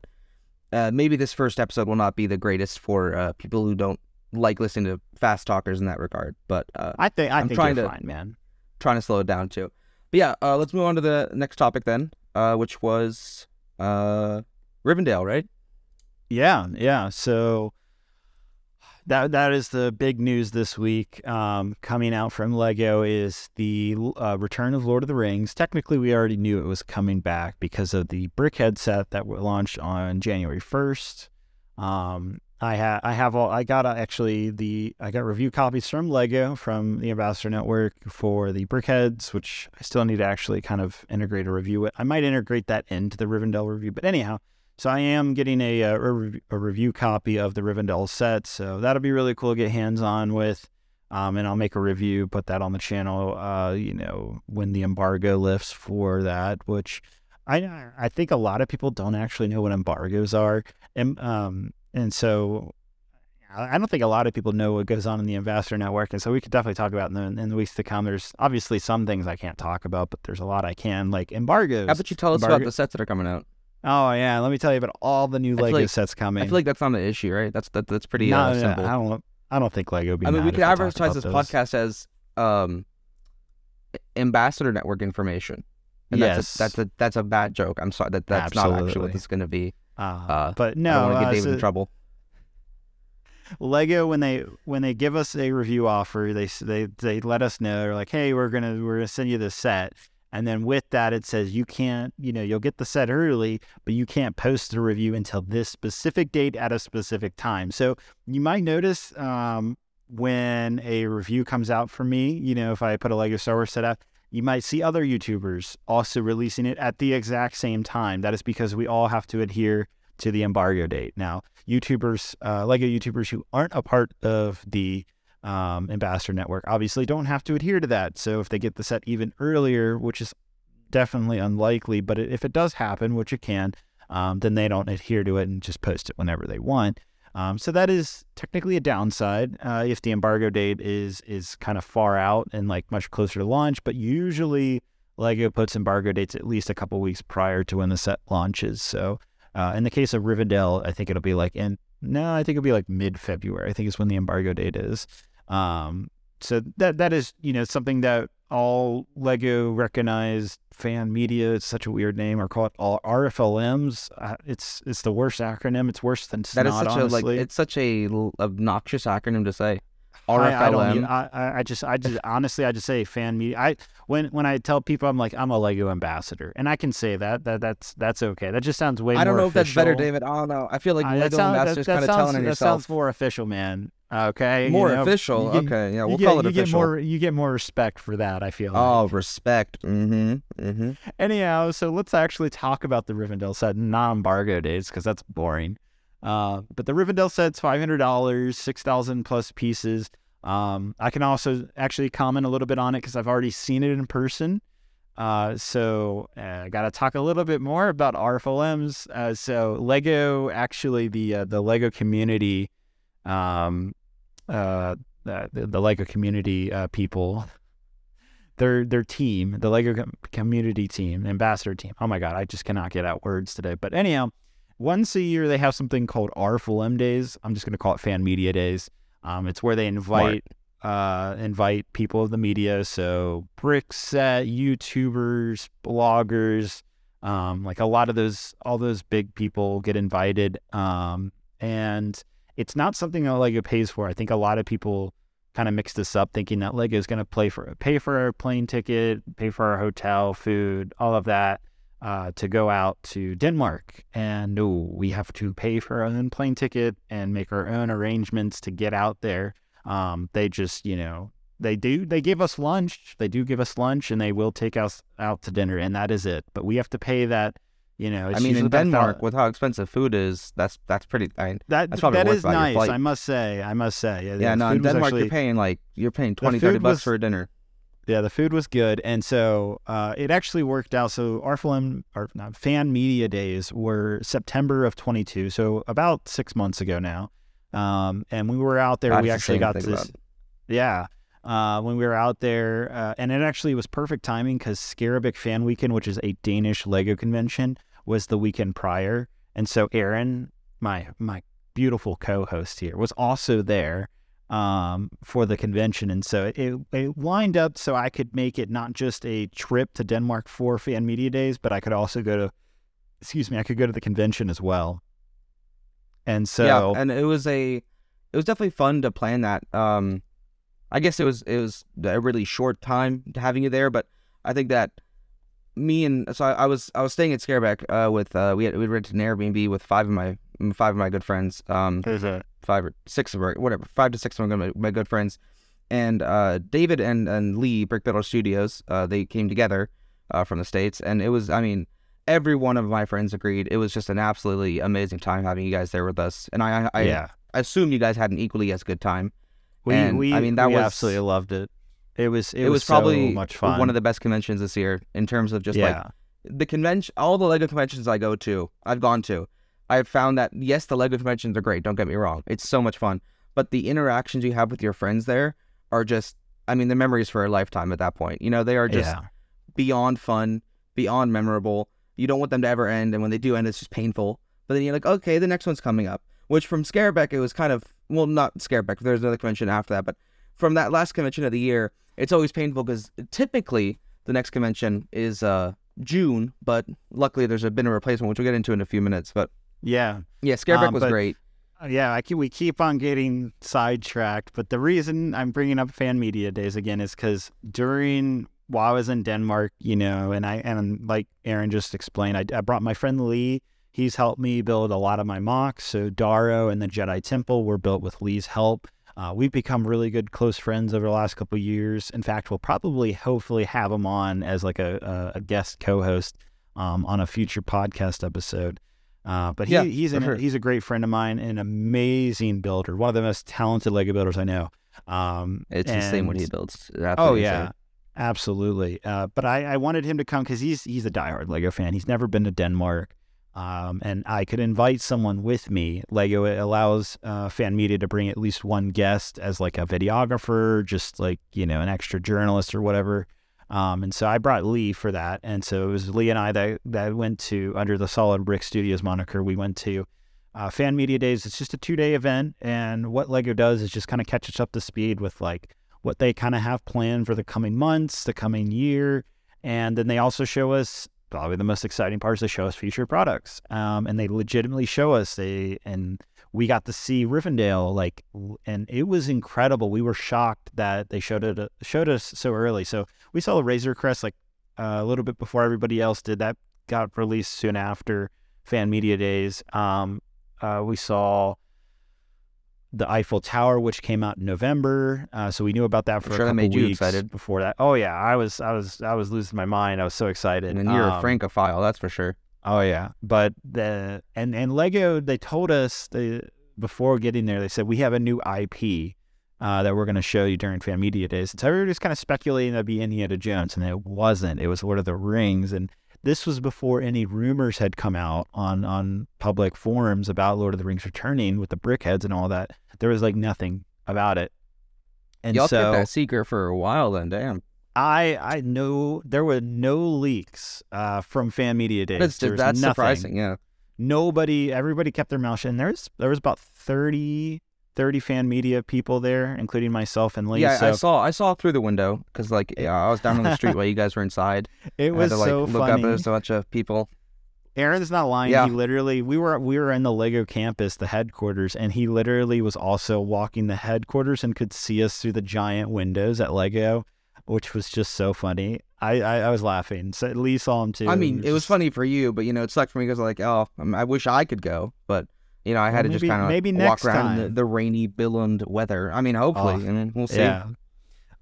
[SPEAKER 2] uh, maybe this first episode will not be the greatest for uh, people who don't like listening to fast talkers in that regard. But uh,
[SPEAKER 1] I think I
[SPEAKER 2] I'm
[SPEAKER 1] think
[SPEAKER 2] trying to-
[SPEAKER 1] fine, man.
[SPEAKER 2] trying to slow it down too. But yeah, uh, let's move on to the next topic then, uh, which was uh, Rivendell, right?
[SPEAKER 1] Yeah, yeah. So that that is the big news this week. Um, coming out from Lego is the uh, Return of Lord of the Rings. Technically, we already knew it was coming back because of the Brickhead set that launched on January first. Um, I have I have all I got uh, actually the I got review copies from Lego from the Ambassador Network for the BrickHeadz, which I still need to actually kind of integrate a review. with. I might integrate that into the Rivendell review, but anyhow. So I am getting a, uh, a, a review copy of the Rivendell set, so that'll be really cool to get hands on with. Um, and I'll make a review, put that on the channel. Uh, you know, when the embargo lifts for that, which I I think a lot of people don't actually know what embargoes are, and um, and so I I don't think a lot of people know what goes on in the Ambassador Network, and so we could definitely talk about in the, in the weeks to come. There's obviously some things I can't talk about, but there's a lot I can, like embargoes.
[SPEAKER 2] How about you tell us
[SPEAKER 1] Embargo-
[SPEAKER 2] about the sets that are coming out?
[SPEAKER 1] Oh yeah, let me tell you about all the new
[SPEAKER 2] I feel
[SPEAKER 1] Lego
[SPEAKER 2] like-
[SPEAKER 1] sets coming.
[SPEAKER 2] I feel like that's not an issue, right? That's that, that's pretty
[SPEAKER 1] no,
[SPEAKER 2] uh,
[SPEAKER 1] no,
[SPEAKER 2] simple.
[SPEAKER 1] I don't. I don't think Lego. Would be
[SPEAKER 2] I mean, we could
[SPEAKER 1] talked
[SPEAKER 2] advertise
[SPEAKER 1] about
[SPEAKER 2] this
[SPEAKER 1] those.
[SPEAKER 2] podcast as um, ambassador network information. And that's
[SPEAKER 1] Yes.
[SPEAKER 2] a, that's a that's a bad joke. I'm sorry that that's not actually
[SPEAKER 1] Absolutely.
[SPEAKER 2] what this is going to be.
[SPEAKER 1] Uh,
[SPEAKER 2] Uh,
[SPEAKER 1] but
[SPEAKER 2] I don't want to get
[SPEAKER 1] uh,
[SPEAKER 2] David
[SPEAKER 1] so
[SPEAKER 2] in trouble.
[SPEAKER 1] Lego when they when they give us a review offer, they s- they they let us know they're like, hey, we're gonna we're gonna send you the set, and then with that it says you can't, you know, you'll get the set early, but you can't post the review until this specific date at a specific time. So you might notice um, when a review comes out for me, you know, if I put a Lego Star Wars set up, you might see other YouTubers also releasing it at the exact same time. That is because we all have to adhere to the embargo date. Now, YouTubers, uh, Lego YouTubers who aren't a part of the um, ambassador network, obviously don't have to adhere to that. So if they get the set even earlier, which is definitely unlikely, but if it does happen, which it can, um, then they don't adhere to it and just post it whenever they want. Um, so that is technically a downside uh, if the embargo date is is kind of far out and like much closer to launch. But usually Lego puts embargo dates at least a couple weeks prior to when the set launches. So uh, in the case of Rivendell, I think it'll be like in no, I think it'll be like mid February. I think is when the embargo date is. Um, so that that is you know something that all Lego recognized fan media. It's such a weird name, or call it all RFLMs. Uh, it's it's the worst acronym. It's worse than
[SPEAKER 2] That is
[SPEAKER 1] snot,
[SPEAKER 2] such a like it's such a obnoxious acronym to say.
[SPEAKER 1] I, I don't.
[SPEAKER 2] RFLM.
[SPEAKER 1] I, I- just, I just, honestly, I just say fan media. I when when I tell people I'm like I'm a Lego ambassador, and I can say that that that's that's okay. That just sounds way.
[SPEAKER 2] I don't know if that's better. David. I don't know. I feel like
[SPEAKER 1] Uh, that
[SPEAKER 2] Lego
[SPEAKER 1] sound-
[SPEAKER 2] ambassadors kind of
[SPEAKER 1] sounds-
[SPEAKER 2] telling on
[SPEAKER 1] That
[SPEAKER 2] yourself.
[SPEAKER 1] sounds more official, man. Okay, you
[SPEAKER 2] More
[SPEAKER 1] know,
[SPEAKER 2] official.
[SPEAKER 1] you get-
[SPEAKER 2] okay, yeah,
[SPEAKER 1] you
[SPEAKER 2] we'll
[SPEAKER 1] get,
[SPEAKER 2] call it
[SPEAKER 1] you
[SPEAKER 2] official.
[SPEAKER 1] get more. You get more respect for that. I feel. like.
[SPEAKER 2] Oh, respect. Mm-hmm. Mm-hmm.
[SPEAKER 1] Anyhow, so let's actually talk about the Rivendell set, non-embargo days, because that's boring. Uh, but the Rivendell set's five hundred dollars, six thousand plus pieces. Um, I can also actually comment a little bit on it because I've already seen it in person. Uh, so uh, I got to talk a little bit more about RFLMs. Uh, so Lego, actually, the uh, the Lego community, um, uh, the, the Lego community uh, people their their team, the Lego com- community team, ambassador team. Oh my god, I just cannot get out words today. But anyhow, once a year they have something called RFLM Days. I'm just going to call it Fan Media Days. Um, it's where they invite uh, invite people of the media, so Brickset, YouTubers, bloggers, um, like a lot of those, all those big people get invited. Um, and it's not something that Lego pays for. I think a lot of people kind of mix this up, thinking that Lego is going to play for pay for our plane ticket, pay for our hotel, food, all of that uh, to go out to Denmark. And no, we have to pay for our own plane ticket and make our own arrangements to get out there. Um, they just, you know, they do, they give us lunch. They do give us lunch and they will take us out to dinner and that is it. But we have to pay that, you know, it's
[SPEAKER 2] I mean, in
[SPEAKER 1] about a thou-
[SPEAKER 2] Denmark, with how expensive food is, that's that's pretty. I
[SPEAKER 1] that,
[SPEAKER 2] that's probably
[SPEAKER 1] that is nice. I must say, I must say. Yeah,
[SPEAKER 2] yeah, no, in Denmark,
[SPEAKER 1] actually-
[SPEAKER 2] you're paying like you're paying 20, 30 bucks
[SPEAKER 1] was-
[SPEAKER 2] for a dinner.
[SPEAKER 1] Yeah, the food was good, and so uh, it actually worked out. So RFLM or not, fan media days were September of 22, so about six months ago now. Um, and we were out there.
[SPEAKER 2] God,
[SPEAKER 1] we actually got this. Yeah. Uh, when we were out there, uh, and it actually was perfect timing because Skaerbaek Fan Weekend, which is a Danish Lego convention, was the weekend prior, and so Aaron, my my beautiful co-host here, was also there um, for the convention, and so it, it lined up so I could make it not just a trip to Denmark for Fan Media Days, but I could also go to, excuse me, I could go to the convention as well. And so
[SPEAKER 2] yeah, and it was a, it was definitely fun to plan that. Um, I guess it was it was a really short time having you there, but I think that me and so I, I was I was staying at Skaerbaek uh, with uh, we had we rented an Airbnb with five of my five of my good friends. Um,
[SPEAKER 1] there's a
[SPEAKER 2] five or six of our whatever five to six of my, my good friends and uh david and and lee brick builder studios uh they came together uh from the states and it was i mean every one of my friends agreed it was just an absolutely amazing time having you guys there with us and i i,
[SPEAKER 1] yeah.
[SPEAKER 2] I assume you guys had an equally as good time
[SPEAKER 1] We,
[SPEAKER 2] And,
[SPEAKER 1] we,
[SPEAKER 2] I mean, that
[SPEAKER 1] we
[SPEAKER 2] was-
[SPEAKER 1] absolutely loved it. It was, it,
[SPEAKER 2] it, was, probably
[SPEAKER 1] so much fun.
[SPEAKER 2] one of the best conventions this year in terms of just
[SPEAKER 1] yeah,
[SPEAKER 2] like the convention all the lego conventions i go to i've gone to i've found that yes the lego conventions are great don't get me wrong it's so much fun but the interactions you have with your friends there are just i mean the memories for a lifetime at that point you know they are just
[SPEAKER 1] yeah,
[SPEAKER 2] beyond fun beyond memorable you don't want them to ever end and when they do end it's just painful but then you're like okay the next one's coming up which from Skaerbaek, it was kind of well not Skaerbaek there's another convention after that but from that last convention of the year, it's always painful because typically the next convention is uh June, but luckily there's been a replacement, which we'll get into in a few minutes. But
[SPEAKER 1] Yeah.
[SPEAKER 2] yeah, Skaerbaek
[SPEAKER 1] Um,
[SPEAKER 2] was
[SPEAKER 1] but-
[SPEAKER 2] great.
[SPEAKER 1] Uh, Yeah, I keep, we keep on getting sidetracked, but the reason I'm bringing up fan media days again is because during while I was in Denmark, you know, and I and like Aaron just explained, I, I brought my friend Lee. He's helped me build a lot of my MOCs. So Daro and the Jedi Temple were built with Lee's help. Uh, we've become really good close friends over the last couple of years. In fact, we'll probably hopefully have him on as like a, a, a guest co-host um, on a future podcast episode. Uh, but he,
[SPEAKER 2] Yeah,
[SPEAKER 1] he's an,
[SPEAKER 2] sure.
[SPEAKER 1] he's a great friend of mine, an amazing builder, one of the most talented Lego builders I know. Um,
[SPEAKER 2] It's insane what he builds.
[SPEAKER 1] Oh yeah,
[SPEAKER 2] insane.
[SPEAKER 1] absolutely. Uh, but I, I wanted him to come because he's he's a diehard Lego fan. He's never been to Denmark, um, and I could invite someone with me. Lego it allows uh, fan media to bring at least one guest as like a videographer, just like you know an extra journalist or whatever. Um, and so I brought Lee for that, and so it was Lee and I that that went to under the SolidBrix Studios moniker. We went to uh, Fan Media Days. It's just a two day event, and what Lego does is just kind of catch us up to speed with like what they kind of have planned for the coming months, the coming year, and then they also show us probably the most exciting part is they show us future products, um, and they legitimately show us they and we got to see Rivendell like, and it was incredible. We were shocked that they showed it showed us so early. So we saw the Razor Crest like uh, a little bit before everybody else did. That got released soon after Fan Media Days. Um, uh, we saw the Eiffel Tower, which came out in November. Uh, so we knew about that for
[SPEAKER 2] sure
[SPEAKER 1] a couple
[SPEAKER 2] made you
[SPEAKER 1] weeks
[SPEAKER 2] excited.
[SPEAKER 1] before that. Oh yeah, I was, I was, I was losing my mind. I was so excited.
[SPEAKER 2] And then you're a
[SPEAKER 1] Um,
[SPEAKER 2] Francophile, that's for sure.
[SPEAKER 1] Oh yeah, but the and and Lego they told us they before getting there they said we have a new IP uh, that we're going to show you during fan media days. And so everybody was kind of speculating that'd be Indiana Jones, and it wasn't. It was Lord of the Rings, and this was before any rumors had come out on on public forums about Lord of the Rings returning with the BrickHeadz and all that. There was like nothing about it. And
[SPEAKER 2] Y'all
[SPEAKER 1] so
[SPEAKER 2] kept that secret for a while then, damn.
[SPEAKER 1] I I know there were no leaks uh, from fan media days.
[SPEAKER 2] That's, that's
[SPEAKER 1] nothing
[SPEAKER 2] surprising, yeah.
[SPEAKER 1] nobody everybody kept their mouth shut and there's there was about 30 30 fan media people there including myself and lee
[SPEAKER 2] Yeah,
[SPEAKER 1] so
[SPEAKER 2] I saw I saw through the window because like yeah, I was down on the street while you guys were inside.
[SPEAKER 1] it
[SPEAKER 2] I
[SPEAKER 1] was
[SPEAKER 2] had to like
[SPEAKER 1] so
[SPEAKER 2] look
[SPEAKER 1] funny
[SPEAKER 2] up at a bunch of people.
[SPEAKER 1] aaron's not lying
[SPEAKER 2] Yeah.
[SPEAKER 1] he literally we were we were in the lego campus the headquarters and he literally was also walking the headquarters and could see us through the giant windows at lego which was just so funny i i, I was laughing so lee saw him too
[SPEAKER 2] I mean, it was
[SPEAKER 1] just-
[SPEAKER 2] funny for you, but you know, it sucked for me because like, oh, I, wish I could go, but you know, I had
[SPEAKER 1] Well,
[SPEAKER 2] to just kind of
[SPEAKER 1] maybe
[SPEAKER 2] walk
[SPEAKER 1] next
[SPEAKER 2] around the,
[SPEAKER 1] time.
[SPEAKER 2] the rainy Billund weather. I mean, hopefully,
[SPEAKER 1] Oh,
[SPEAKER 2] I mean, we'll see.
[SPEAKER 1] Yeah.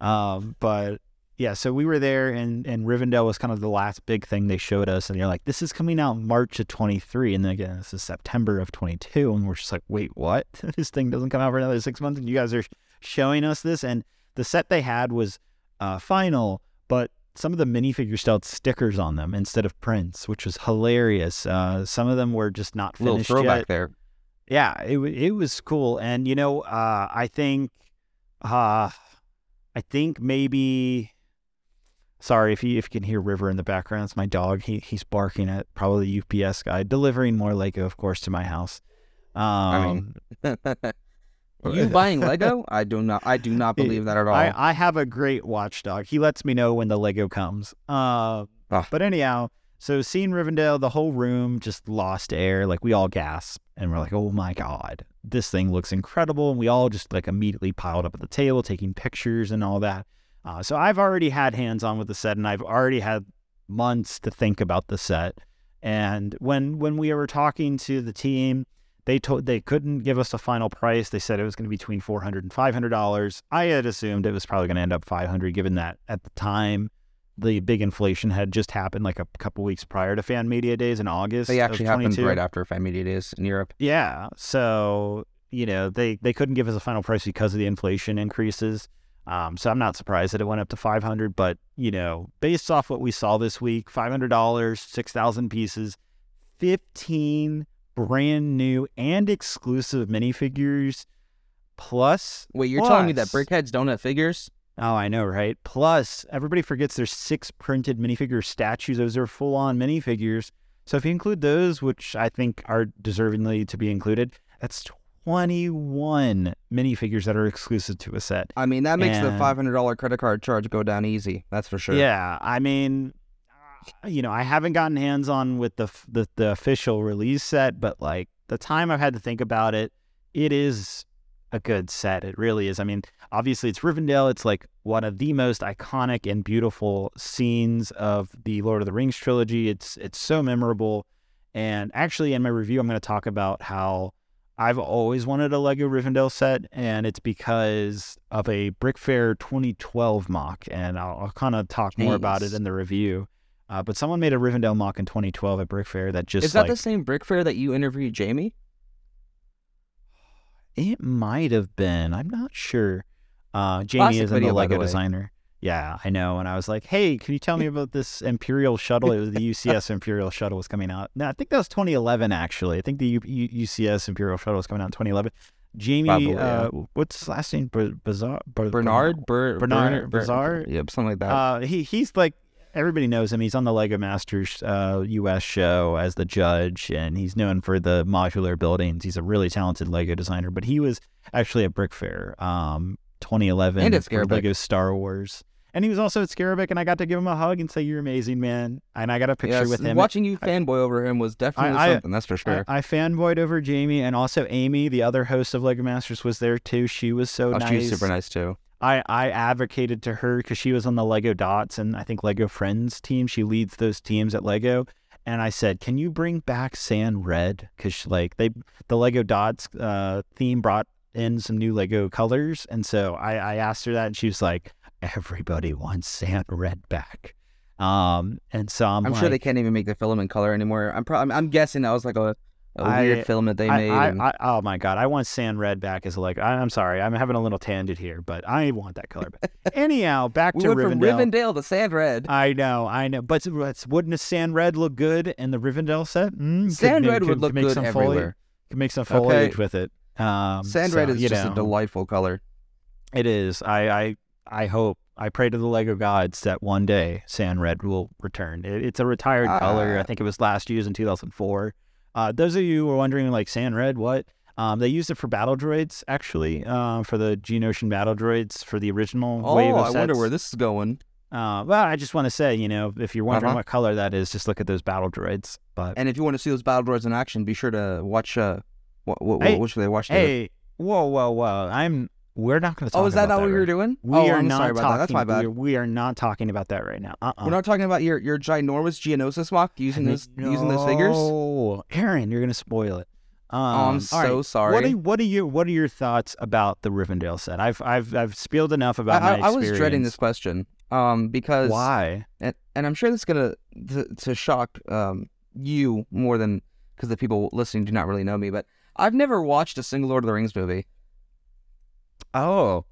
[SPEAKER 1] Um, but yeah, so we were there and, and Rivendell was kind of the last big thing they showed us. And you're like, this is coming out March of 23. And then again, this is September of 22. And we're just like, wait, what? this thing doesn't come out for another six months. And you guys are showing us this. And the set they had was uh, final, but some of the minifigures still had stickers on them instead of prints, which was hilarious. Uh, some of them were just not
[SPEAKER 2] little
[SPEAKER 1] finished
[SPEAKER 2] throwback
[SPEAKER 1] yet
[SPEAKER 2] there.
[SPEAKER 1] yeah, it it was cool, and you know, uh, I think, uh, I think maybe. Sorry if you if you can hear River in the background, it's my dog. He he's barking at probably the UPS guy, delivering more Lego, of course, to my house. Um,
[SPEAKER 2] I mean, you buying Lego? I do not. I do not believe that at all.
[SPEAKER 1] I, I have a great watchdog. He lets me know when the Lego comes. Uh,
[SPEAKER 2] Ah.
[SPEAKER 1] But anyhow, so seeing Rivendell, the whole room just lost air. Like we all gasped and we're like, oh my God, this thing looks incredible. And we all just like immediately piled up at the table, taking pictures and all that. Uh, so I've already had hands on with the set and I've already had months to think about the set. And when when we were talking to the team, they told they couldn't give us a final price. They said it was going to be between four hundred and five hundred dollars. I had assumed it was probably going to end up five hundred, given that at the time the big inflation had just happened like a couple weeks prior to Fan Media Days in August.
[SPEAKER 2] they actually happened right after Fan Media Days in Europe.
[SPEAKER 1] Yeah. So, you know, they, they couldn't give us a final price because of the inflation increases. Um, so I'm not surprised that it went up to 500, but you know, based off what we saw this week, $500, 6,000 pieces, 15 brand new and exclusive minifigures plus.
[SPEAKER 2] Wait, you're telling me that
[SPEAKER 1] plus-
[SPEAKER 2] BrickHeadz don't have figures?
[SPEAKER 1] Oh, I know, right? Plus, everybody forgets there's six printed minifigure statues. Those are full on minifigures. So if you include those, which I think are deservingly to be included, that's 21 minifigures that are exclusive to a set.
[SPEAKER 2] I mean, that makes the five hundred dollar credit card charge go down easy. That's for sure.
[SPEAKER 1] Yeah, I mean, you know, I haven't gotten hands on with the, the the official release set, but like the time I've had to think about it, it is a good set. It really is. I mean, obviously it's Rivendell. It's like one of the most iconic and beautiful scenes of the Lord of the Rings trilogy. It's it's so memorable. And actually, in my review, I'm going to talk about how I've always wanted a Lego Rivendell set, and it's because of a Brick Fair 2012 MOC, and I'll, I'll kind of talk more about it in the review. Uh, but someone made a Rivendell MOC in 2012 at Brick Fair that just
[SPEAKER 2] Is that
[SPEAKER 1] like
[SPEAKER 2] the same brick fair that you interviewed Jamie?
[SPEAKER 1] it might have been. I'm not sure. Uh, Jamie
[SPEAKER 2] Classic
[SPEAKER 1] is in
[SPEAKER 2] video,
[SPEAKER 1] the
[SPEAKER 2] the
[SPEAKER 1] Lego
[SPEAKER 2] way.
[SPEAKER 1] designer. Yeah, I know. And I was like, "Hey, can you tell me about this Imperial shuttle?" It was the UCS Imperial shuttle was coming out. No, I think that was 2011 actually. I think the U- U- UCS Imperial shuttle was coming out in 2011. Jamie,
[SPEAKER 2] Probably,
[SPEAKER 1] uh,
[SPEAKER 2] yeah.
[SPEAKER 1] what's his last name? Ber- Bazar, Ber-
[SPEAKER 2] Bernard, Ber-
[SPEAKER 1] Bernard
[SPEAKER 2] Ber-
[SPEAKER 1] Bazar?
[SPEAKER 2] Yep, something like that.
[SPEAKER 1] Uh, he he's like everybody knows him. He's on the Lego Masters uh, U.S. show as the judge, and he's known for the modular buildings. He's a really talented Lego designer. But he was actually at Brick Fair, um, 2011,
[SPEAKER 2] And at
[SPEAKER 1] Lego Star Wars. And he was also at Skaerbaek, and I got to give him a hug and say, "You're amazing, man." And I got a picture
[SPEAKER 2] Yes,
[SPEAKER 1] with him.
[SPEAKER 2] Watching you fanboy over him was definitely
[SPEAKER 1] I-
[SPEAKER 2] something. That's for sure.
[SPEAKER 1] I, I fanboyed over Jamie, and also Amy, the other host of Lego Masters, was there too. She was so
[SPEAKER 2] oh,
[SPEAKER 1] nice.
[SPEAKER 2] she's super nice too.
[SPEAKER 1] I, I advocated to her because she was on the Lego Dots and I think Lego Friends team. She leads those teams at Lego. And I said, "Can you bring back Sand Red? Because like they, the Lego Dots uh, theme brought in some new Lego colors, and so I, I asked her that, and she was like, "Everybody wants Sand Red back." Um, and so I'm,
[SPEAKER 2] I'm,
[SPEAKER 1] like,
[SPEAKER 2] sure they can't even make the filament color anymore. I'm pro- I'm, I'm guessing that was like a, a
[SPEAKER 1] I-
[SPEAKER 2] weird filament they
[SPEAKER 1] I,
[SPEAKER 2] made.
[SPEAKER 1] I,
[SPEAKER 2] and-
[SPEAKER 1] I, oh my god, I want sand red back as like I, I'm sorry, I'm having a little tangent here, but I want that color back. Anyhow, back
[SPEAKER 2] we
[SPEAKER 1] to
[SPEAKER 2] went from
[SPEAKER 1] Rivendell.
[SPEAKER 2] Rivendell to Sand Red.
[SPEAKER 1] I know, I know, but wouldn't a sand red look good in the Rivendell set? Mm,
[SPEAKER 2] Sand
[SPEAKER 1] make-
[SPEAKER 2] Red
[SPEAKER 1] could-
[SPEAKER 2] would look
[SPEAKER 1] could make
[SPEAKER 2] good
[SPEAKER 1] some
[SPEAKER 2] everywhere.
[SPEAKER 1] Foliage, could make some
[SPEAKER 2] Okay.
[SPEAKER 1] foliage with it. Um,
[SPEAKER 2] Sand
[SPEAKER 1] so,
[SPEAKER 2] Red is just
[SPEAKER 1] know,
[SPEAKER 2] a delightful color.
[SPEAKER 1] It is. I, I, I hope. I pray to the Lego gods that one day Sand Red will return. It, it's a retired color. I
[SPEAKER 2] Ah.
[SPEAKER 1] think it was last used in 2004. Uh, those of you who are wondering, like Sand Red, what? Um, they used it for battle droids, actually, uh, for the Geonosian battle droids for the original
[SPEAKER 2] Oh,
[SPEAKER 1] wave of
[SPEAKER 2] I wonder where this is going.
[SPEAKER 1] Uh, well, I just want to say, you know, if you're wondering
[SPEAKER 2] Uh-huh.
[SPEAKER 1] what color that is, just look at those battle droids. But
[SPEAKER 2] And if you want to see those battle droids in action, be sure to watch. Uh, what what,
[SPEAKER 1] Hey,
[SPEAKER 2] what should they watch?
[SPEAKER 1] Hey, whoa, whoa, whoa! I'm. We're not going to talk.
[SPEAKER 2] oh, is that not what we were doing?
[SPEAKER 1] We
[SPEAKER 2] oh,
[SPEAKER 1] are
[SPEAKER 2] I'm
[SPEAKER 1] not
[SPEAKER 2] sorry about
[SPEAKER 1] talking.
[SPEAKER 2] that. That's my bad.
[SPEAKER 1] We are, we are not talking about that right now. Uh-uh.
[SPEAKER 2] We're not talking about your your ginormous Geonosis walk using those using those figures.
[SPEAKER 1] Oh, Aaron, you're gonna spoil it. Um,
[SPEAKER 2] Oh, I'm so
[SPEAKER 1] right.
[SPEAKER 2] sorry.
[SPEAKER 1] What are what are your what are your thoughts about the Rivendell set? I've I've I've spilled enough about
[SPEAKER 2] I,
[SPEAKER 1] my
[SPEAKER 2] I was dreading this question um, because
[SPEAKER 1] Why?
[SPEAKER 2] and, and I'm sure this is gonna to, to shock um, you more than because the people listening do not really know me, but I've never watched a single Lord of the Rings movie.
[SPEAKER 1] Oh,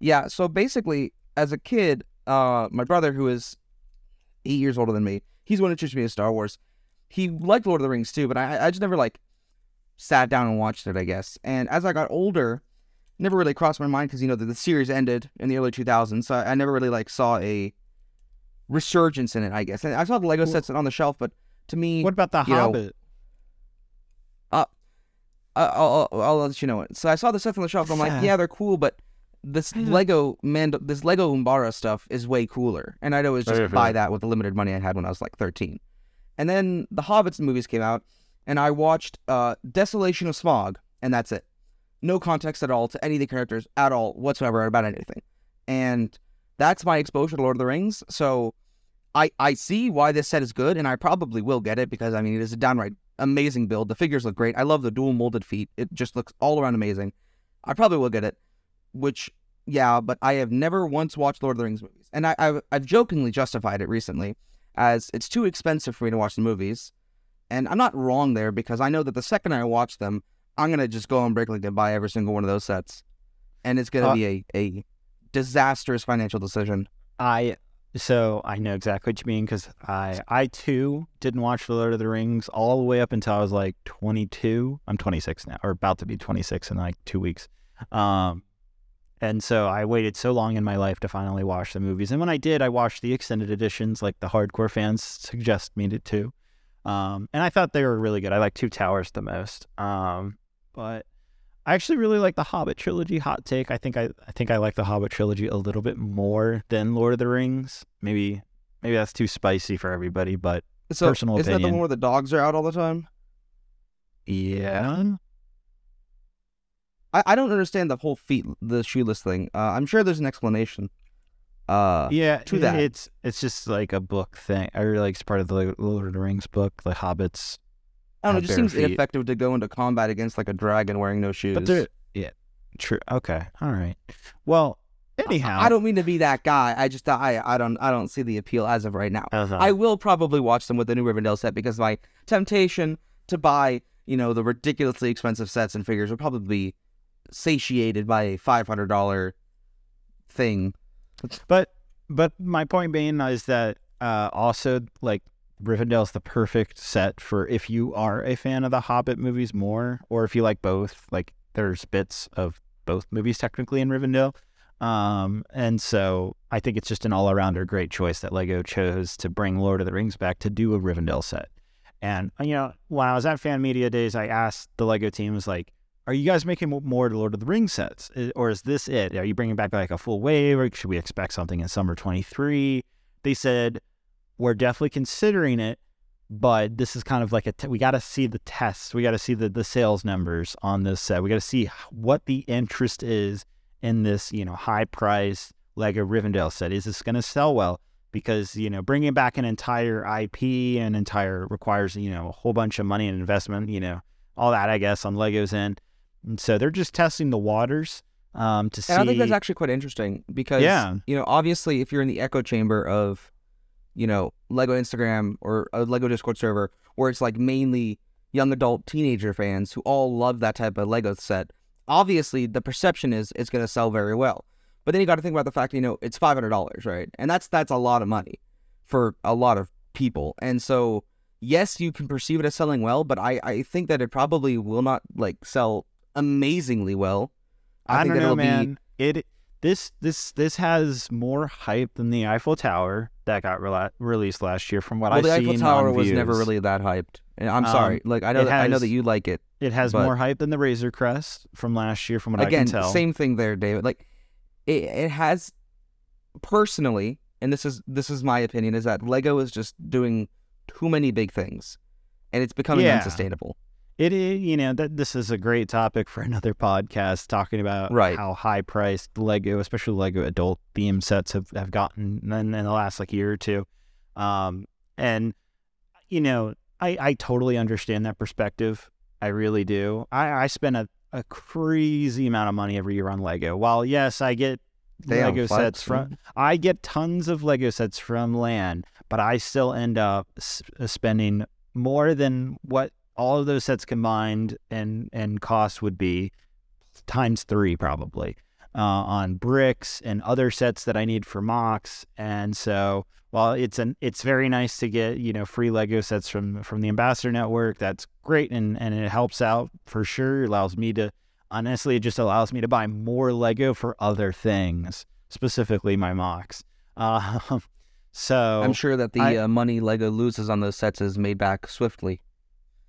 [SPEAKER 2] Yeah, so basically, as a kid, uh, my brother, who is eight years older than me, he's the one who introduced me to Star Wars. He liked Lord of the Rings too, but I, I just never like sat down and watched it. I guess. And as I got older, never really crossed my mind because you know the, the series ended in the early 2000s, so I, I never really like saw a resurgence in it. I guess. And I saw the Lego sets on the shelf, but to me,
[SPEAKER 1] what about the
[SPEAKER 2] know,
[SPEAKER 1] Hobbit?
[SPEAKER 2] I- I'll, I'll, I'll let you know it. So I saw the sets in the shelf. I'm like,
[SPEAKER 1] Yeah.
[SPEAKER 2] yeah, they're cool, but this Lego man, this Lego Umbara stuff is way cooler. And I'd always just buy that with the limited money I had when I was like 13. And then the Hobbits movies came out, and I watched uh, Desolation of Smaug, and that's it. No context at all to any of the characters at all whatsoever about anything. And that's my exposure to Lord of the Rings. So I I see why this set is good, and I probably will get it because I mean it is a downright amazing build. The figures look great. I love the dual molded feet. It just looks all around amazing. I probably will get it. Which yeah, but I have never once watched Lord of the Rings movies, and I, I've I've jokingly justified it recently as it's too expensive for me to watch the movies, and I'm not wrong there because I know that the second I watch them, I'm gonna just go on Bricklink and buy every single one of those sets, and it's gonna
[SPEAKER 1] Uh,
[SPEAKER 2] be a a disastrous financial decision.
[SPEAKER 1] I so I know exactly what you mean because I I too didn't watch the Lord of the Rings all the way up until I was like 22. I'm 26 now, or about to be 26 in like two weeks. Um, and so I waited so long in my life to finally watch the movies. And when I did, I watched the extended editions, like the hardcore fans suggest me to too. Um, and I thought they were really good. I like Two Towers the most. Um, but I actually really like the Hobbit trilogy. Hot take. I think I, I think I like the Hobbit trilogy a little bit more than Lord of the Rings. Maybe maybe that's too spicy for everybody, but
[SPEAKER 2] So
[SPEAKER 1] Personal opinion.
[SPEAKER 2] is that the one where the dogs are out all the time?
[SPEAKER 1] yeah.
[SPEAKER 2] I, I don't understand the whole feet the shoeless thing. Uh, I'm sure there's an explanation. Uh,
[SPEAKER 1] Yeah,
[SPEAKER 2] to that.
[SPEAKER 1] it's it's just like a book thing. I really like it's part of the Lord of the Rings book, the Hobbits.
[SPEAKER 2] I don't know. It just seems
[SPEAKER 1] feet.
[SPEAKER 2] ineffective to go into combat against like a dragon wearing no shoes.
[SPEAKER 1] But they're yeah, true. Okay, all right. Well, anyhow,
[SPEAKER 2] I don't mean to be that guy. I just I I don't I don't see the appeal as of right now.
[SPEAKER 1] Uh-huh.
[SPEAKER 2] I will probably watch them with the new Rivendell set because my temptation to buy, you know, the ridiculously expensive sets and figures would probably be satiated by a five hundred dollar thing.
[SPEAKER 1] But but my point being is that uh, also like Rivendell's the perfect set for if you are a fan of the Hobbit movies more, or if you like both. Like there's bits of both movies technically in Rivendell. Um, and so I think it's just an all arounder great choice that Lego chose to bring Lord of the Rings back to do a Rivendell set. And you know, when I was at Fan Media Days, I asked the Lego team, was like, "Are you guys making more Lord of the Rings sets, or is this it? Are you bringing back like a full wave, or should we expect something in summer 23?" They said, "We're definitely considering it, but this is kind of like a t- we got to see the tests, we got to see the the sales numbers on this set, we got to see what the interest is in this, you know, high price Lego Rivendell set. Is this going to sell well?" because you know bringing back an entire IP and entire requires you know a whole bunch of money and investment, you know all that I guess on Lego's end, and so they're just testing the waters um, to see.
[SPEAKER 2] And I think that's actually quite interesting because
[SPEAKER 1] Yeah.
[SPEAKER 2] you know, obviously if you're in the echo chamber of, you know, Lego Instagram or a Lego Discord server where it's like mainly young adult teenager fans who all love that type of Lego set, obviously the perception is it's gonna sell very well. But then you gotta think about the fact, you know, it's five hundred dollars, right? And that's that's a lot of money for a lot of people. And so yes, you can perceive it as selling well, but I, I think that it probably will not like sell amazingly well.
[SPEAKER 1] I,
[SPEAKER 2] think
[SPEAKER 1] don't know,
[SPEAKER 2] it'll be
[SPEAKER 1] man. It this this this has more hype than the Eiffel Tower that got rela- released last year. From what
[SPEAKER 2] well,
[SPEAKER 1] I've
[SPEAKER 2] the Eiffel Tower was never really that hyped. I'm
[SPEAKER 1] Um,
[SPEAKER 2] sorry. Like I know that, I know that you like it.
[SPEAKER 1] It has more hype than the Razor Crest from last year, from what
[SPEAKER 2] Again,
[SPEAKER 1] I can tell.
[SPEAKER 2] same thing there, David. Like it, it has personally, and this is this is my opinion, is that Lego is just doing too many big things, and it's becoming
[SPEAKER 1] Yeah.
[SPEAKER 2] unsustainable.
[SPEAKER 1] It is, you know, that this is a great topic for another podcast talking about
[SPEAKER 2] Right.
[SPEAKER 1] how high priced Lego, especially Lego adult theme sets have, have gotten in, in the last like year or two. Um, and, you know, I, I totally understand that perspective. I really do. I, I spend a, a crazy amount of money every year on Lego. While, yes, I get
[SPEAKER 2] Damn,
[SPEAKER 1] Lego
[SPEAKER 2] flex,
[SPEAKER 1] sets from,
[SPEAKER 2] man.
[SPEAKER 1] I get tons of Lego sets from LAN, but I still end up s- spending more than what all of those sets combined and and cost would be times three probably uh, on bricks and other sets that I need for MOCs. And so while it's an it's very nice to get you know free Lego sets from from the Ambassador Network, that's great and and it helps out for sure. It allows me to honestly it just allows me to buy more Lego for other things, specifically my mocks. Um, so
[SPEAKER 2] I'm sure that the
[SPEAKER 1] I-
[SPEAKER 2] uh, money Lego loses on those sets is made back swiftly.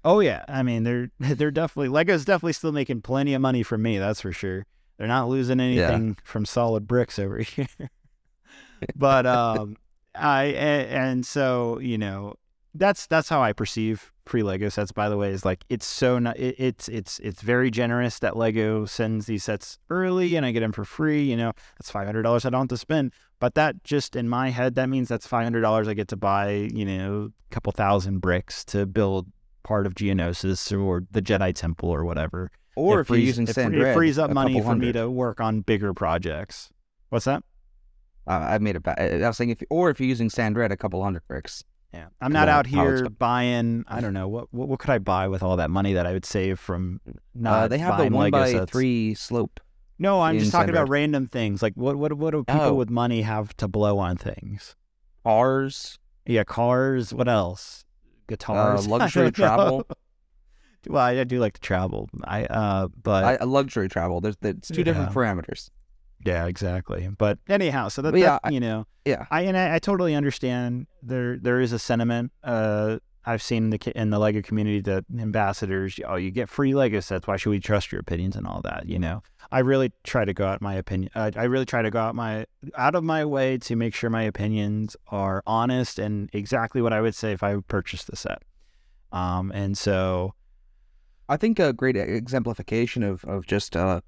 [SPEAKER 1] Oh yeah, I mean they're they're definitely Lego's definitely still making plenty of money from me. That's for sure. They're not losing anything from SolidBrix over here. but um, I and so you know that's that's how I perceive free Lego sets. By the way, is like it's so not, it, it's it's it's very generous that Lego sends these sets early and I get them for free. You know that's five hundred dollars I don't have to spend. But that just in my head that means that's five hundred dollars I get to buy. You know, a couple thousand bricks to build part of Geonosis or the Jedi Temple or whatever.
[SPEAKER 2] Or
[SPEAKER 1] It
[SPEAKER 2] if you're using
[SPEAKER 1] it,
[SPEAKER 2] Sand
[SPEAKER 1] free- it frees up money for me to work on bigger projects. What's that?
[SPEAKER 2] Uh, I made it back. I was saying if, or if you're using Sand Red, a couple hundred bricks.
[SPEAKER 1] Yeah, I'm not out here buying. I don't know what, what what could I buy with all that money that I would save from not
[SPEAKER 2] Uh, they have the one by
[SPEAKER 1] sets.
[SPEAKER 2] three slope.
[SPEAKER 1] No, I'm just talking about random things. Like what what what do people
[SPEAKER 2] Oh.
[SPEAKER 1] with money have to blow on things?
[SPEAKER 2] Cars.
[SPEAKER 1] Yeah, cars. What else? Guitars. I
[SPEAKER 2] luxury travel.
[SPEAKER 1] well, I, do like to travel. I uh, but
[SPEAKER 2] I, a luxury travel. There's it's two different parameters.
[SPEAKER 1] Yeah, exactly. But anyhow, so that,
[SPEAKER 2] yeah,
[SPEAKER 1] that, you know,
[SPEAKER 2] Yeah.
[SPEAKER 1] I and I, I totally understand there there is a sentiment. Uh, I've seen in the in the Lego community that ambassadors, oh, you get free Lego sets. Why should we trust your opinions and all that? You know, I really try to go out my opinion. I really try to go out my out of my way to make sure my opinions are honest and exactly what I would say if I purchased the set. Um, and so
[SPEAKER 2] I think a great exemplification of of just uh,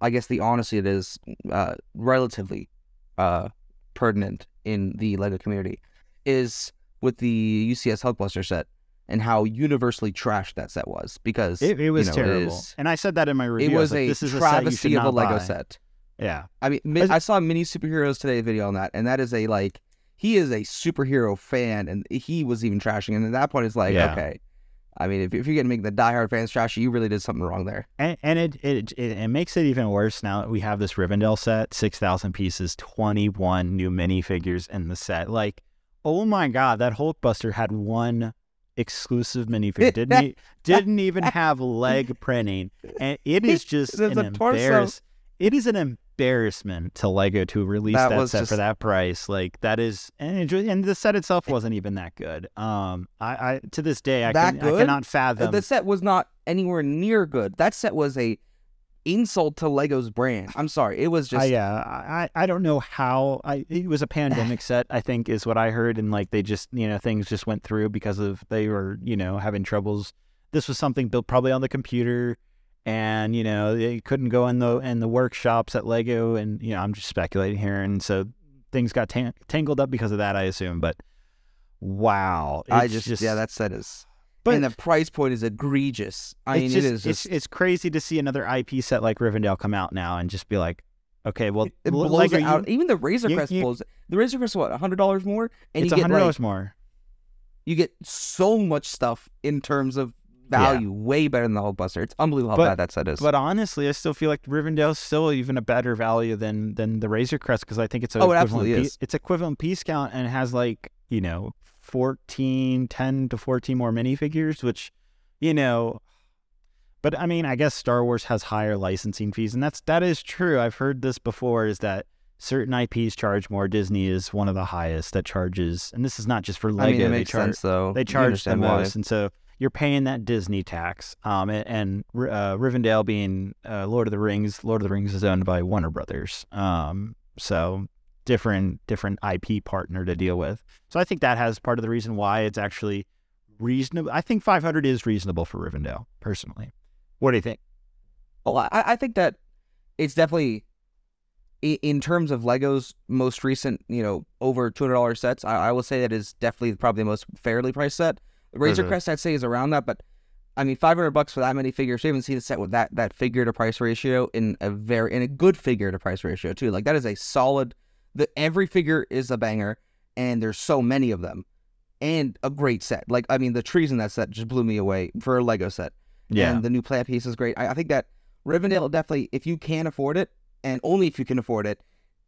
[SPEAKER 2] I guess the honesty it is uh, relatively uh, pertinent in the Lego community is with the UCS Hulkbuster set and how universally trashed that set was because
[SPEAKER 1] it, it was
[SPEAKER 2] you know,
[SPEAKER 1] terrible.
[SPEAKER 2] is-
[SPEAKER 1] and I said that in my review.
[SPEAKER 2] it
[SPEAKER 1] I
[SPEAKER 2] was
[SPEAKER 1] like,
[SPEAKER 2] a
[SPEAKER 1] this is a
[SPEAKER 2] travesty
[SPEAKER 1] should
[SPEAKER 2] of a Lego
[SPEAKER 1] buy.
[SPEAKER 2] set.
[SPEAKER 1] Yeah.
[SPEAKER 2] I mean, mi- I saw mini superheroes today video on that, and that is a like he is a superhero fan, and he was even trashing. And at that point, it's like,
[SPEAKER 1] Yeah.
[SPEAKER 2] okay, I mean, if, if you're gonna make the diehard fans trash, you really did something wrong there.
[SPEAKER 1] And, and it, it it it makes it even worse now that we have this Rivendell set, six thousand pieces, twenty one new minifigures in the set. Like, oh my god, that Hulkbuster had one exclusive minifigure. Didn't e- didn't even have leg printing, and it is just an
[SPEAKER 2] a torso.
[SPEAKER 1] embarrass. It is an embarrassment to Lego to release
[SPEAKER 2] That
[SPEAKER 1] that, set
[SPEAKER 2] just-
[SPEAKER 1] for that price. Like that is, and, it, and the set itself wasn't even that good. Um, I, I to this day I, can, I cannot fathom.
[SPEAKER 2] the set was not anywhere near good. That set was a insult to Lego's brand. I'm sorry, it was just
[SPEAKER 1] I, yeah, I I don't know how I it was a pandemic set. I think is what I heard, and like they just you know things just went through because of they were you know having troubles. This was something built probably on the computer, and you know they couldn't go in the in the workshops at Lego, and you know I'm just speculating here, and so things got tang- tangled up because of that, I assume. But wow,
[SPEAKER 2] I
[SPEAKER 1] it's
[SPEAKER 2] just, yeah, that set is.
[SPEAKER 1] But-
[SPEAKER 2] and the price point is egregious. I mean,
[SPEAKER 1] it's
[SPEAKER 2] it
[SPEAKER 1] just,
[SPEAKER 2] is just.
[SPEAKER 1] it's it's crazy to see another IP set like Rivendell come out now and just be like, okay, well,
[SPEAKER 2] it blows
[SPEAKER 1] Lego,
[SPEAKER 2] it
[SPEAKER 1] you-
[SPEAKER 2] Even the Razor Crest
[SPEAKER 1] you-
[SPEAKER 2] blows. The Razor Crest, what, hundred dollars more, and
[SPEAKER 1] it's
[SPEAKER 2] you
[SPEAKER 1] a
[SPEAKER 2] get
[SPEAKER 1] hundred
[SPEAKER 2] like,
[SPEAKER 1] dollars more.
[SPEAKER 2] you get so much stuff in terms of value, way better than the Hulkbuster. It's unbelievable how bad that set is.
[SPEAKER 1] But honestly, I still feel like Rivendell's still even a better value than than the Razor Crest because I think it's a
[SPEAKER 2] Oh, it absolutely
[SPEAKER 1] pie-
[SPEAKER 2] is.
[SPEAKER 1] it's equivalent piece count and has like you know 14, 10 to fourteen more minifigures, which you know. But I mean, I guess Star Wars has higher licensing fees, and that's that is true. I've heard this before. Is that certain IPs charge more? Disney is one of the highest that charges, and this is not just for Lego.
[SPEAKER 2] I mean, it
[SPEAKER 1] they
[SPEAKER 2] makes
[SPEAKER 1] charge
[SPEAKER 2] sense though.
[SPEAKER 1] they charge the most, and so you're paying that Disney tax. Um, and, and uh, Rivendell being uh, Lord of the Rings, Lord of the Rings is owned by Warner Brothers. Um, so different different IP partner to deal with. So I think that has part of the reason why it's actually reasonable. I think 500 is reasonable for Rivendell, personally. What do you think?
[SPEAKER 2] Well, I, I think that it's definitely in terms of Lego's most recent, you know, over two hundred dollars sets. I, I will say that is definitely probably the most fairly priced set. Razor
[SPEAKER 1] Mhm.
[SPEAKER 2] Crest, I'd say, is around that, but I mean, five hundred bucks for that many figures. We haven't seen a set with that that figure to price ratio in a very in a good figure to price ratio too. Like that is a solid. The every figure is a banger, and there's so many of them, and a great set. Like I mean, the trees in that set just blew me away for a Lego set Yeah, and the new plant piece is great. I, I think that Rivendell definitely, if you can afford it, and only if you can afford it,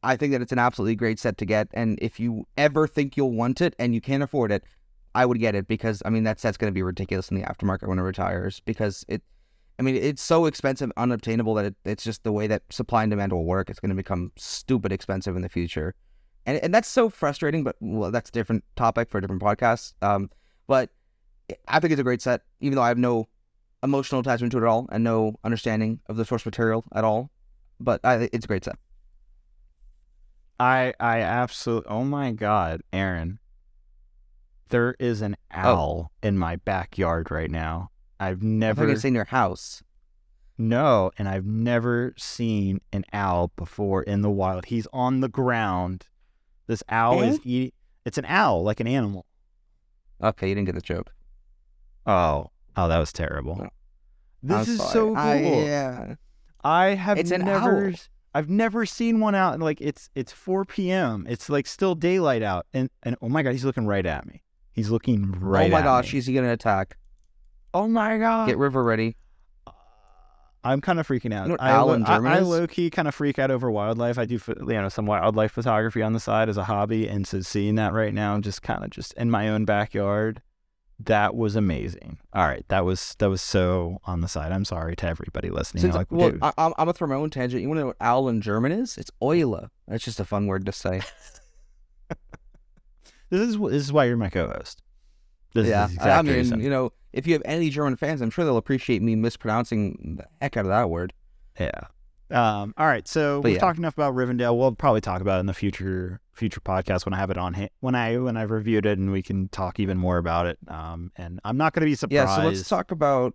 [SPEAKER 2] I think that it's an absolutely great set to get. And if you ever think you'll want it and you can't afford it, I would get it because I mean that set's going to be ridiculous in the aftermarket when it retires because it. I mean, it's so expensive, unobtainable that it, it's just the way that supply and demand will work. It's going to become stupid expensive in the future, and and that's so frustrating. But well, that's a different topic for a different podcast. Um, but I think it's a great set, even though I have no emotional attachment to it at all and no understanding of the source material at all. But I, it's a great set.
[SPEAKER 1] I I absolutely. Oh my God, Aaron. There is an owl in my backyard right now. I've never
[SPEAKER 2] it's your house.
[SPEAKER 1] No, and I've never seen an owl before in the wild. He's on the ground. This owl is eating. It's an owl, like an animal.
[SPEAKER 2] Okay, you didn't get the joke.
[SPEAKER 1] Oh, oh, that was terrible.
[SPEAKER 2] No.
[SPEAKER 1] This is
[SPEAKER 2] sorry.
[SPEAKER 1] so cool.
[SPEAKER 2] I,
[SPEAKER 1] I, have
[SPEAKER 2] It's an
[SPEAKER 1] never.
[SPEAKER 2] owl.
[SPEAKER 1] I've never seen one out. and, Like it's it's 4 p.m. It's like still daylight out, and and oh my god, he's looking right at me. He's looking oh right.
[SPEAKER 2] oh my gosh,
[SPEAKER 1] me.
[SPEAKER 2] she's gonna attack.
[SPEAKER 1] Oh my god.
[SPEAKER 2] Get River ready.
[SPEAKER 1] I'm kind of freaking out.
[SPEAKER 2] You know what
[SPEAKER 1] I,
[SPEAKER 2] owl
[SPEAKER 1] lo- I,
[SPEAKER 2] German
[SPEAKER 1] I low key kind of freak out over wildlife. I do, you know, some wildlife photography on the side as a hobby, and so seeing that right now, just kind of just in my own backyard, that was amazing. All right, that was that was so on the side. I'm sorry to everybody listening.
[SPEAKER 2] Since,
[SPEAKER 1] like,
[SPEAKER 2] well,
[SPEAKER 1] dude,
[SPEAKER 2] I, I'm, I'm gonna throw my own tangent. You want to know what owl in German is? It's Eule. That's just a fun word to say.
[SPEAKER 1] this is this is why you're my co-host. This
[SPEAKER 2] yeah,
[SPEAKER 1] is
[SPEAKER 2] I- mean,
[SPEAKER 1] reason.
[SPEAKER 2] you know, if you have any German fans, I'm sure they'll appreciate me mispronouncing the heck out of that word.
[SPEAKER 1] Yeah. Um, all right. So
[SPEAKER 2] But
[SPEAKER 1] we've
[SPEAKER 2] yeah.
[SPEAKER 1] talked enough about Rivendell. We'll probably talk about it in the future future podcast when I have it on ha- when I when I've reviewed it and we can talk even more about it. Um, and I'm not going to be surprised.
[SPEAKER 2] Yeah, so let's talk about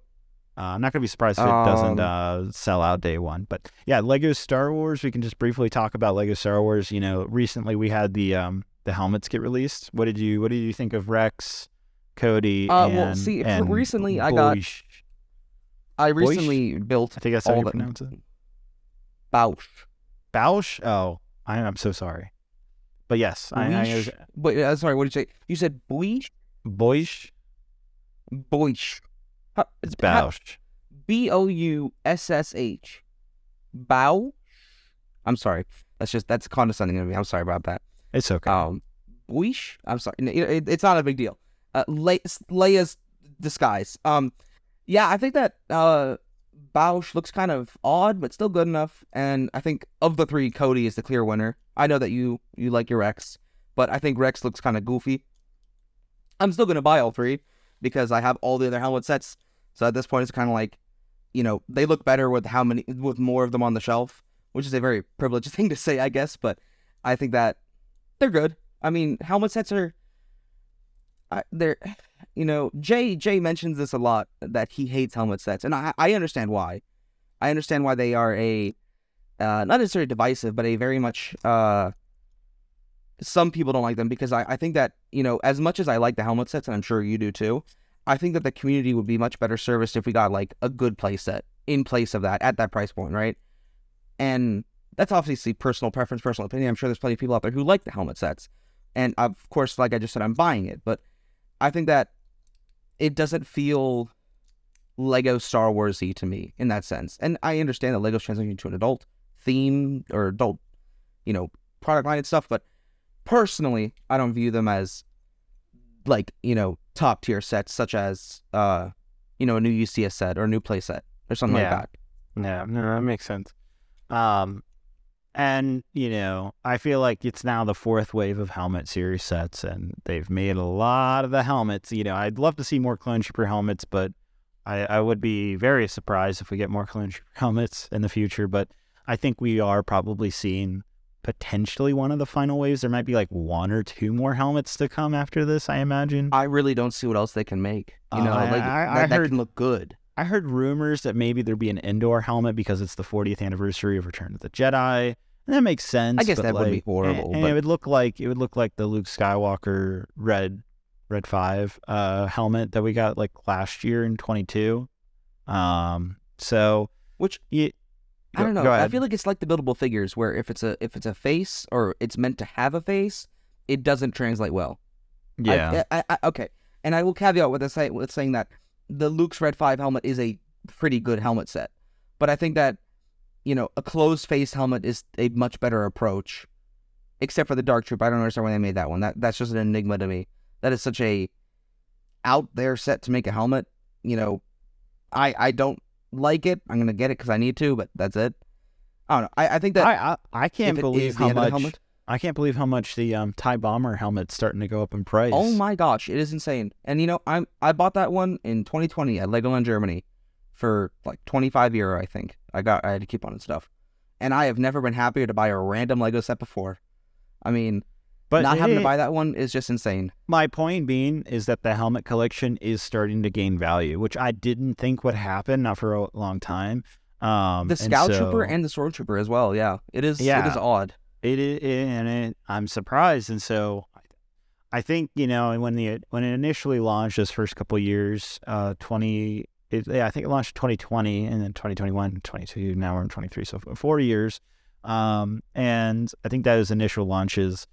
[SPEAKER 1] Uh, I'm not going to be surprised if it doesn't
[SPEAKER 2] Um,
[SPEAKER 1] uh, sell out day one. But yeah, Lego Star Wars. We can just briefly talk about Lego Star Wars. You know, recently we had the um, the helmets get released. What did you What did you think of Rex, Cody?
[SPEAKER 2] Uh,
[SPEAKER 1] and,
[SPEAKER 2] well, see,
[SPEAKER 1] and
[SPEAKER 2] recently I got-
[SPEAKER 1] Boish?
[SPEAKER 2] I
[SPEAKER 1] Boish?
[SPEAKER 2] recently built
[SPEAKER 1] I think that's how you
[SPEAKER 2] the
[SPEAKER 1] pronounce it.
[SPEAKER 2] Boushh.
[SPEAKER 1] Boushh. Oh, I, I'm so sorry. But yes, I, I
[SPEAKER 2] Boisch? Wait, uh, sorry, what did you say? You said Boisch?
[SPEAKER 1] Boish.
[SPEAKER 2] Boisch. How-
[SPEAKER 1] It's Boushh.
[SPEAKER 2] B O U S S H. Bow. I'm sorry. That's just that's condescending of me. I'm sorry about that.
[SPEAKER 1] It's okay.
[SPEAKER 2] Um, Boish. I'm sorry. It- it- it's not a big deal. Uh, Le- Leia's disguise. Um, yeah, I think that uh, Boushh looks kind of odd, but still good enough. And I think of the three, Cody is the clear winner. I know that you you like your Rex, but I think Rex looks kind of goofy. I'm still gonna buy all three because I have all the other helmet sets. So at this point, it's kind of like, you know, they look better with how many with more of them on the shelf, which is a very privileged thing to say, I guess. But I think that they're good. I mean, helmet sets are. I, they're, you know, Jay Jay mentions this a lot that he hates helmet sets, and I I understand why. I understand why they are a, uh, not necessarily divisive, but a very much uh. Some people don't like them because I, I think that you know as much as I like the helmet sets, and I'm sure you do too. I think that the community would be much better serviced if we got like a good play set in place of that at that price point, right? And that's obviously personal preference, personal opinion. I'm sure there's plenty of people out there who like the helmet sets. And of course, like I just said, I'm buying it. But I think that it doesn't feel Lego Star Warsy to me in that sense. And I understand that Lego's transitioning to an adult theme or adult, you know, product line and stuff. But personally, I don't view them as like, you know, top tier sets such as, uh, you know, a new UCS set or a new play set or something
[SPEAKER 1] Yeah.
[SPEAKER 2] like that.
[SPEAKER 1] Yeah, no, that makes sense. Um, and you know, I feel like it's now the fourth wave of helmet series sets, and they've made a lot of the helmets. You know, I'd love to see more Clone Trooper helmets, but I, I would be very surprised if we get more Clone Trooper helmets in the future. But I think we are probably seeing potentially one of the final waves. There might be like one or two more helmets to come after this. I imagine.
[SPEAKER 2] I really don't see what else they can make. You
[SPEAKER 1] Uh,
[SPEAKER 2] know,
[SPEAKER 1] I-
[SPEAKER 2] like
[SPEAKER 1] I-
[SPEAKER 2] that,
[SPEAKER 1] I
[SPEAKER 2] that
[SPEAKER 1] heard-
[SPEAKER 2] can look good.
[SPEAKER 1] I heard rumors that maybe there'd be an Endor helmet because it's the 40th anniversary of Return of the Jedi. And that makes sense.
[SPEAKER 2] I guess that would be horrible,
[SPEAKER 1] And, and
[SPEAKER 2] but-
[SPEAKER 1] it would look like it would look like the Luke Skywalker red red five uh, helmet that we got like last year in 22. Um, so
[SPEAKER 2] Which
[SPEAKER 1] you,
[SPEAKER 2] I don't know. I feel like it's like the buildable figures, where if it's a if it's a face or it's meant to have a face, it doesn't translate well. I-
[SPEAKER 1] yeah,
[SPEAKER 2] I, I, okay. And I will caveat with this with saying that the Luke's Red Five helmet is a pretty good helmet set, but I think that you know a closed face helmet is a much better approach, except for the Dark Troop. I don't understand why they made that one. That that's just an enigma to me. That is such a out there set to make a helmet. You know, I I don't like it. I'm gonna get it because I need to, but that's it. I don't know. I, I think that
[SPEAKER 1] I, I I can't believe how
[SPEAKER 2] the
[SPEAKER 1] much
[SPEAKER 2] helmet-
[SPEAKER 1] I can't believe how much the um, Tie Bomber helmet's starting to go up in price.
[SPEAKER 2] Oh my gosh, it is insane. And you know, I'm I bought that one in 2020 at Legoland Germany for like 25 euro, I think. I got I had to keep on and stuff. And I have never been happier to buy a random Lego set before. I mean,
[SPEAKER 1] But
[SPEAKER 2] not having to buy that one is just insane.
[SPEAKER 1] My point being is that the helmet collection is starting to gain value, which I didn't think would happen not for a long time. Um,
[SPEAKER 2] The
[SPEAKER 1] and
[SPEAKER 2] Scout
[SPEAKER 1] so
[SPEAKER 2] Trooper and the Sword Trooper as well. Yeah, it is. It
[SPEAKER 1] Yeah.
[SPEAKER 2] is odd.
[SPEAKER 1] It, it, and it, I'm surprised, and so I think you know when the when it initially launched those first couple years, uh, twenty, it, yeah, I think it launched 2020 and then 2021, 22. Now we're in 23, so four years. Um, and I think those initial launches,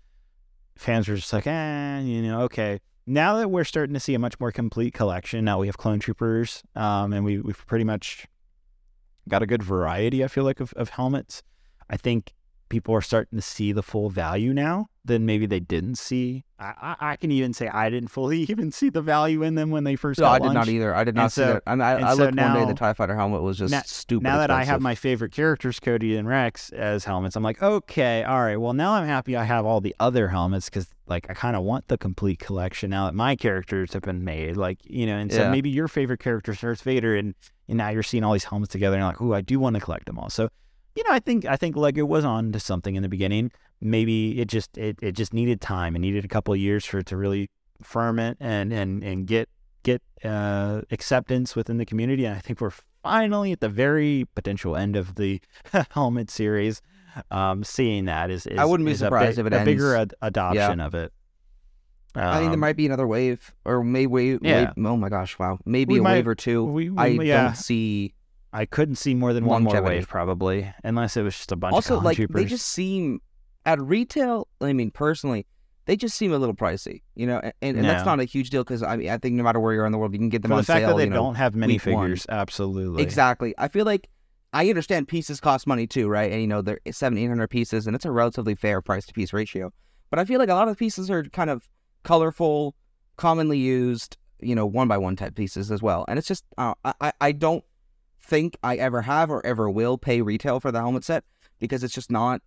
[SPEAKER 1] fans were just like, eh, you know, okay. Now that we're starting to see a much more complete collection, now we have clone troopers, um, and we, we've pretty much got a good variety, I feel like, of, of helmets. I think people are starting to see the full value now than maybe they didn't see. I, I, I can even say I didn't fully even see the value in them when they first.
[SPEAKER 2] No,
[SPEAKER 1] got
[SPEAKER 2] I did not either. I did
[SPEAKER 1] And
[SPEAKER 2] not see
[SPEAKER 1] so-
[SPEAKER 2] that. I, I,
[SPEAKER 1] and
[SPEAKER 2] I
[SPEAKER 1] so
[SPEAKER 2] looked one day. The Tie Fighter helmet was just
[SPEAKER 1] Now-
[SPEAKER 2] stupid.
[SPEAKER 1] Now that I have my favorite characters, Cody and Rex, as helmets, I'm like, okay, all right. Well, now I'm happy I have all the other helmets because, like, I kind of want the complete collection now that my characters have been made. Like, you know, and so
[SPEAKER 2] Yeah.
[SPEAKER 1] maybe your favorite character is Darth Vader, and, and now you're seeing all these helmets together, and you're like, ooh, I do want to collect them all. So, you know, I think I think Lego was on to something in the beginning. Maybe it just it, it just needed time. It needed a couple of years for it to really firm it and and and get get uh, acceptance within the community. And I think we're finally at the very potential end of the helmet series. Um, seeing that is, is
[SPEAKER 2] I wouldn't be surprised
[SPEAKER 1] big-
[SPEAKER 2] if it
[SPEAKER 1] a bigger ad- adoption of it.
[SPEAKER 2] I think there
[SPEAKER 1] Um,
[SPEAKER 2] might be another wave, or maybe wave.
[SPEAKER 1] Yeah.
[SPEAKER 2] oh my gosh! Wow, maybe
[SPEAKER 1] We
[SPEAKER 2] a
[SPEAKER 1] might-
[SPEAKER 2] wave or two.
[SPEAKER 1] we, we-
[SPEAKER 2] I
[SPEAKER 1] yeah,
[SPEAKER 2] don't see.
[SPEAKER 1] I couldn't see more than one more wave probably, unless it was just a bunch
[SPEAKER 2] Also,
[SPEAKER 1] of
[SPEAKER 2] like
[SPEAKER 1] troopers.
[SPEAKER 2] they just seem at retail. I mean, personally, they just seem a little pricey. You know, and, and that's not a huge deal because I mean, I think no matter where you are in the world, you can get them
[SPEAKER 1] for
[SPEAKER 2] on
[SPEAKER 1] the fact
[SPEAKER 2] sale.
[SPEAKER 1] that they
[SPEAKER 2] you know,
[SPEAKER 1] don't have
[SPEAKER 2] week one.
[SPEAKER 1] absolutely.
[SPEAKER 2] Exactly. I feel like I understand pieces cost money too, right? And you know, they're seven, eight hundred pieces, and it's a relatively fair price to piece ratio. But I feel like a lot of the pieces are kind of colorful, commonly used, you know, one by one type pieces as well. And it's just, uh, I, I- I don't think I ever have or ever will pay retail for the helmet set because it's just not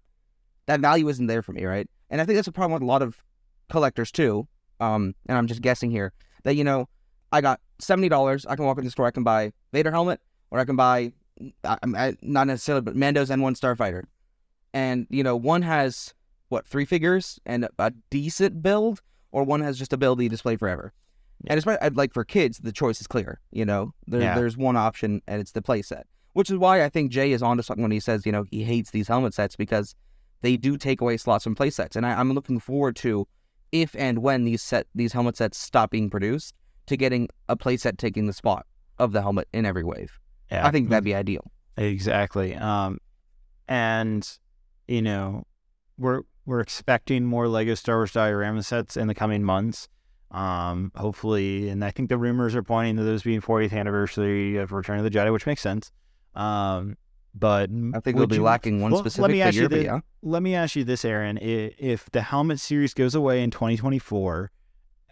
[SPEAKER 2] that value isn't there for me, right? And I think that's a problem with a lot of collectors too. Um, and I'm just guessing here that you know, I got seventy dollars. I can walk in the store. I can buy Vader helmet, or I can buy I, I, not necessarily, but Mando's N1 Starfighter. And you know, one has what three figures and a decent build, or one has just a build that you display forever. And it's like for kids, the choice is clear. You know, there,
[SPEAKER 1] Yeah.
[SPEAKER 2] there's one option, and it's the playset, which is why I think Jay is onto something when he says, you know, he hates these helmet sets because they do take away slots from playsets. And I, I'm looking forward to if and when these set these helmet sets stop being produced to getting a playset taking the spot of the helmet in every wave.
[SPEAKER 1] Yeah.
[SPEAKER 2] I think that'd be ideal.
[SPEAKER 1] Exactly. Um, and you know, we're we're expecting more Lego Star Wars diorama sets in the coming months. Um, hopefully, and I think the rumors are pointing to those being 40th anniversary of Return of the Jedi, which makes sense. Um, but
[SPEAKER 2] I think they'll be
[SPEAKER 1] you-
[SPEAKER 2] lacking one
[SPEAKER 1] well,
[SPEAKER 2] specific
[SPEAKER 1] let me ask
[SPEAKER 2] figure,
[SPEAKER 1] you this,
[SPEAKER 2] yeah.
[SPEAKER 1] Let me ask you this, Aaron: If the helmet series goes away in 2024,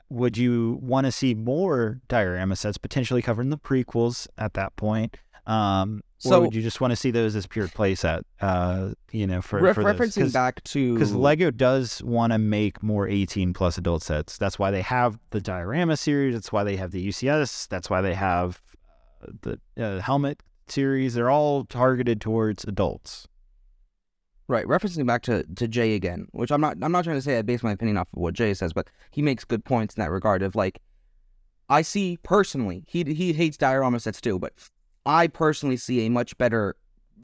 [SPEAKER 1] would you want to see more diorama sets potentially covering the prequels at that point? Um,
[SPEAKER 2] So-
[SPEAKER 1] or would you just want to see those as pure playset? Uh, you know, for,
[SPEAKER 2] Re-
[SPEAKER 1] for
[SPEAKER 2] referencing back to
[SPEAKER 1] because Lego does want to make more 18 plus adult sets. That's why they have the diorama series. That's why they have the UCS. That's why they have uh, the uh, helmet series. They're all targeted towards adults.
[SPEAKER 2] right, referencing back to, to Jay again, which I'm not I'm not trying to say I base my opinion off of what Jay says, but he makes good points in that regard of like I see personally, he he hates diorama sets too, but I personally see a much better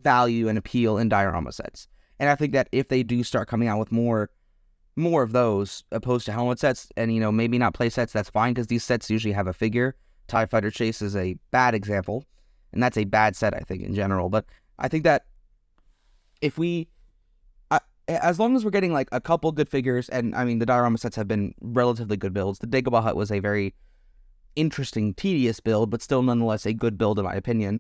[SPEAKER 2] value and appeal in diorama sets. And I think that if they do start coming out with more more of those opposed to helmet sets and you know maybe not play sets that's fine because these sets usually have a figure. Tie fighter chase is a bad example and that's a bad set i think in general. But i think that if we as long as we're getting like a couple good figures and i mean the diorama sets have been relatively good builds. The dagobah hut was a very interesting tedious build but still nonetheless a good build in my opinion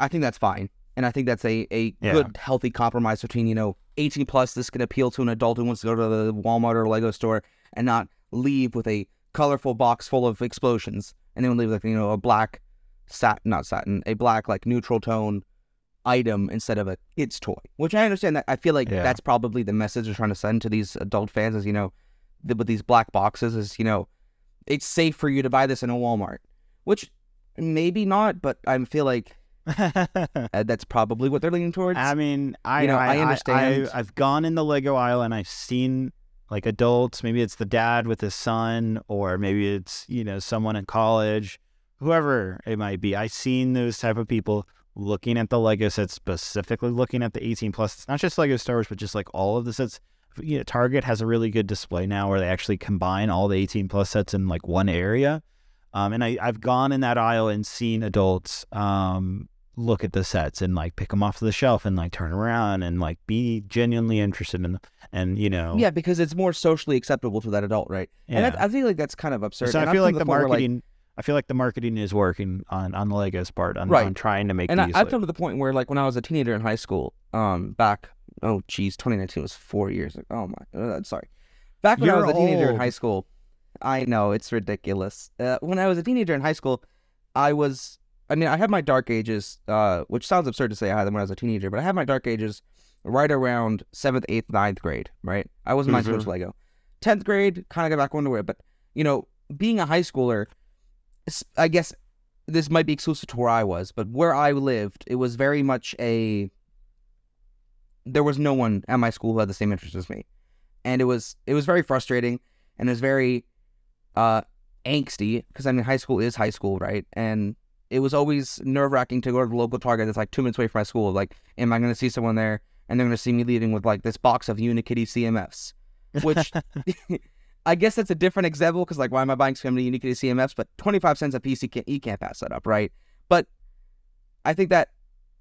[SPEAKER 2] i think that's fine and i think that's a, a
[SPEAKER 1] Yeah.
[SPEAKER 2] good healthy compromise between you know 18 plus this can appeal to an adult who wants to go to the walmart or lego store and not leave with a colorful box full of explosions and then leave like you know a black sat not satin a black like neutral tone item instead of a kid's toy which i understand that i feel like
[SPEAKER 1] Yeah.
[SPEAKER 2] that's probably the message they're trying to send to these adult fans is you know th- with these black boxes is you know it's safe for you to buy this in a walmart which maybe not but i feel like that's probably what they're leaning towards
[SPEAKER 1] I mean, I
[SPEAKER 2] You know,
[SPEAKER 1] I,
[SPEAKER 2] I understand.
[SPEAKER 1] I, have gone in the Lego aisle and I've seen like adults. Maybe it's the dad with his son, or maybe it's you know someone in college, whoever it might be. I've seen those type of people looking at the Lego sets, specifically looking at the 18 plus. It's not just Lego Star Wars, but just like all of the sets. You know, Target has a really good display now where they actually combine all the 18 plus sets in like one area. Um, and I, I've gone in that aisle and seen adults um, look at the sets and like pick them off the shelf and like turn around and like be genuinely interested in them. And you know,
[SPEAKER 2] yeah because it's more socially acceptable to that adult right and
[SPEAKER 1] yeah.
[SPEAKER 2] that, i feel like that's kind of absurd
[SPEAKER 1] so I feel like the
[SPEAKER 2] where,
[SPEAKER 1] marketing, I feel like the marketing is working on on the Legos part on,
[SPEAKER 2] Right.
[SPEAKER 1] on trying to make
[SPEAKER 2] and I,
[SPEAKER 1] like-
[SPEAKER 2] come to the point where like when i was a teenager in high school um back oh geez, 2019 was four years ago. Oh my, uh, sorry. Back when I
[SPEAKER 1] You're
[SPEAKER 2] was a teenager in high school, I know it's ridiculous. Uh, when I was a teenager in high school, I was. I mean, I had my dark ages, uh, which sounds absurd to say I had them when I was a teenager, but I had my dark ages right around seventh, eighth, ninth grade. Right, I wasn't mind too much Lego. Tenth grade, kind of got back into it, but you know, being a high schooler, I guess this might be exclusive to where I was, but where I lived, it was very much a. There was no one at my school who had the same interest as me, and it was it was very frustrating, and it was very, uh, angsty because I mean high school is high school, right? And it was always nerve wracking to go to the local Target that's like two minutes away from my school. Like, am I going to see someone there, and they're going to see me leaving with like this box of Unikitty CMFs, which I guess that's a different example because like why am I buying so many Unikitty CMFs? But twenty five cents a piece, you can't you can't pass that up, right? But I think that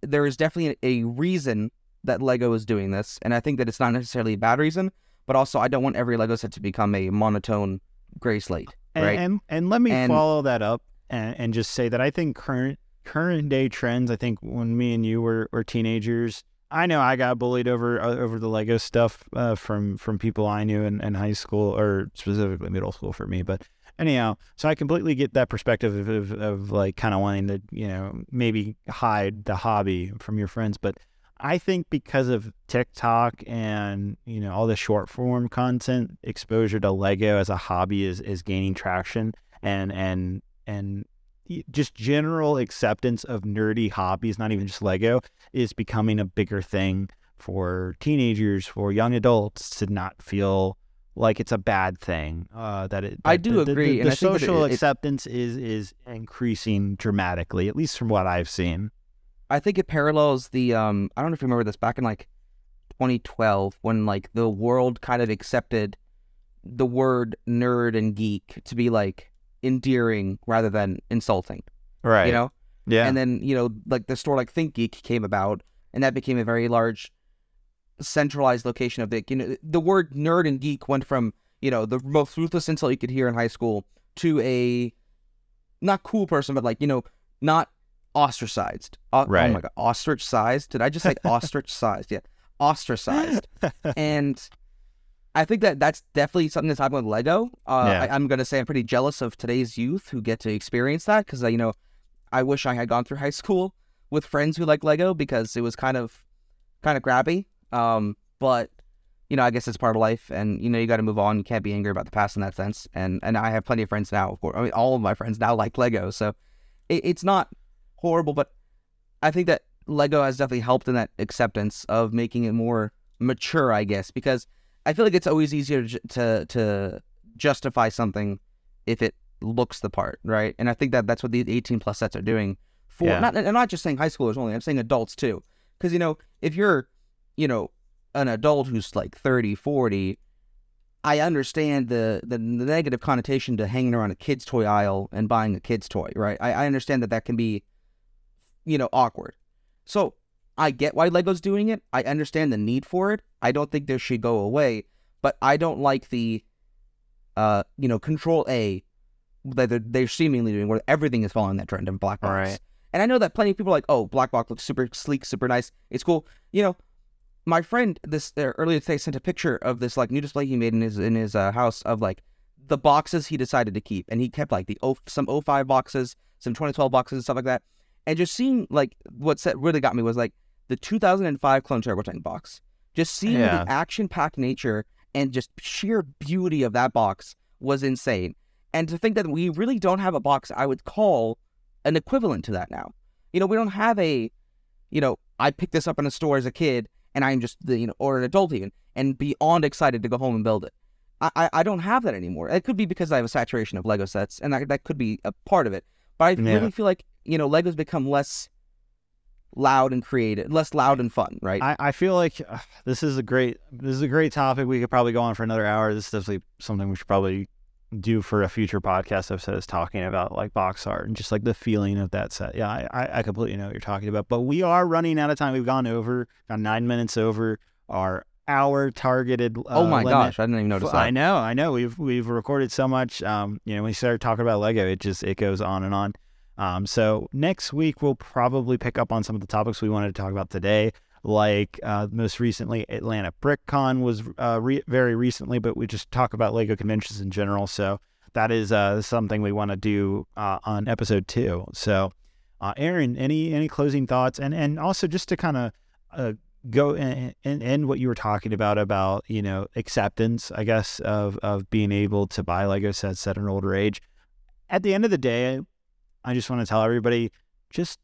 [SPEAKER 2] there is definitely a reason that Lego is doing this, and I think that it's not necessarily a bad reason, but also I don't want every Lego set to become a monotone gray slate,
[SPEAKER 1] And,
[SPEAKER 2] right?
[SPEAKER 1] and and let me
[SPEAKER 2] And-
[SPEAKER 1] follow that up and, and just say that I think current current day trends. I think when me and you were, were teenagers, I know I got bullied over uh, over the Lego stuff uh, from from people I knew in, in high school or specifically middle school for me. But anyhow, so I completely get that perspective of, of, of like kind of wanting to you know maybe hide the hobby from your friends, but. I think because of TikTok and you know all the short form content, exposure to Lego as a hobby is is gaining traction, and and and just general acceptance of nerdy hobbies, not even just Lego, is becoming a bigger thing for teenagers, for young adults to not feel like it's a bad thing. Uh, that it,
[SPEAKER 2] I do
[SPEAKER 1] the, the-
[SPEAKER 2] agree,
[SPEAKER 1] The,
[SPEAKER 2] and
[SPEAKER 1] the
[SPEAKER 2] that
[SPEAKER 1] social
[SPEAKER 2] it- it-
[SPEAKER 1] acceptance is is increasing dramatically, at least from what I've seen.
[SPEAKER 2] I think it parallels the um I don't know if you remember this back in like 2012 when like the world kind of accepted the word nerd and geek to be like endearing rather than insulting,
[SPEAKER 1] Right.
[SPEAKER 2] you know?
[SPEAKER 1] Yeah.
[SPEAKER 2] And then, you know, like the store like Think Geek came about and that became a very large centralized location of the you know the word nerd and geek went from, you know, the most ruthless insult you could hear in high school to a not cool person, but like, you know, not ostracized. O- Oh
[SPEAKER 1] Right.
[SPEAKER 2] my god, ostrich sized? Did I just say ostrich sized? Yeah. Ostracized. and I think that that's definitely something that's happening with Lego. Uh,
[SPEAKER 1] Yeah.
[SPEAKER 2] I, I'm going to say I'm pretty jealous of today's youth who get to experience that because, uh, you know, I wish I had gone through high school with friends who like Lego because it was kind of, kind of grabby. Um, but you know, I guess it's part of life, and you know, you got to move on. You can't be angry about the past in that sense. And and I have plenty of friends now. Of course, I mean, all of my friends now like Lego, so it, it's not horrible. But I think that Lego has definitely helped in that acceptance of making it more mature, I guess, because I feel like it's always easier to to, to justify something if it looks the part, right? And I think that that's what the 18 plus sets are doing for
[SPEAKER 1] Yeah.
[SPEAKER 2] not. I'm not just saying high schoolers only. I'm saying adults too, because you know, if you're, you know, an adult who's like 30, 40, I understand the, the the negative connotation to hanging around a kid's toy aisle and buying a kid's toy, right? I, I understand that that can be, you know, awkward. So I get why Lego's doing it. I understand the need for it. I don't think this should go away, but I don't like the, uh, you know, Control A that they're, they're seemingly doing, where everything is following that trend in black box.
[SPEAKER 1] Right.
[SPEAKER 2] And I know that plenty of people are like, oh, black box looks super sleek, super nice. It's cool. You know, my friend this uh, earlier today sent a picture of this like new display he made in his in his uh, house of like the boxes he decided to keep, and he kept like the o, some 05 boxes, some 2012 boxes, and stuff like that. And just seeing like what set really got me was like the 2005 Clone Turbo Tank box. Just seeing
[SPEAKER 1] Yeah.
[SPEAKER 2] the action-packed nature and just sheer beauty of that box was insane. And to think that we really don't have a box I would call an equivalent to that now. You know, we don't have a, you know, I picked this up in a store as a kid and I'm just, the, you know, or an adult even, and beyond excited to go home and build it. I, I, I don't have that anymore. It could be because I have a saturation of Lego sets, and that, that could be a part of it. But I
[SPEAKER 1] Yeah.
[SPEAKER 2] really feel like, you know, Lego's become less loud and creative, less loud and fun, right?
[SPEAKER 1] I, I feel like uh, this is a great this is a great topic. We could probably go on for another hour. This is definitely something we should probably do for a future podcast episode is talking about like box art and just like the feeling of that set. Yeah, I, I- completely know what you're talking about. But we are running out of time. We've gone over, gone nine minutes over our hour targeted. Uh,
[SPEAKER 2] oh my
[SPEAKER 1] limit.
[SPEAKER 2] gosh, I didn't even notice that.
[SPEAKER 1] I know, I know. We've we've recorded so much. Um, you know, when we started talking about Lego, it just it goes on and on. Um, so next week we'll probably pick up on some of the topics we wanted to talk about today. like uh, most recently Atlanta BrickCon was uh, re- very recently, but we just talk about Lego conventions in general. So that is uh, something we want to do uh, on episode two. So, uh, Aaron, any any closing thoughts, and and also just to kind of uh, go and, end what you were talking about about you know acceptance, I guess of of being able to buy Lego sets at an older age. At the end of the day, I just want to tell everybody just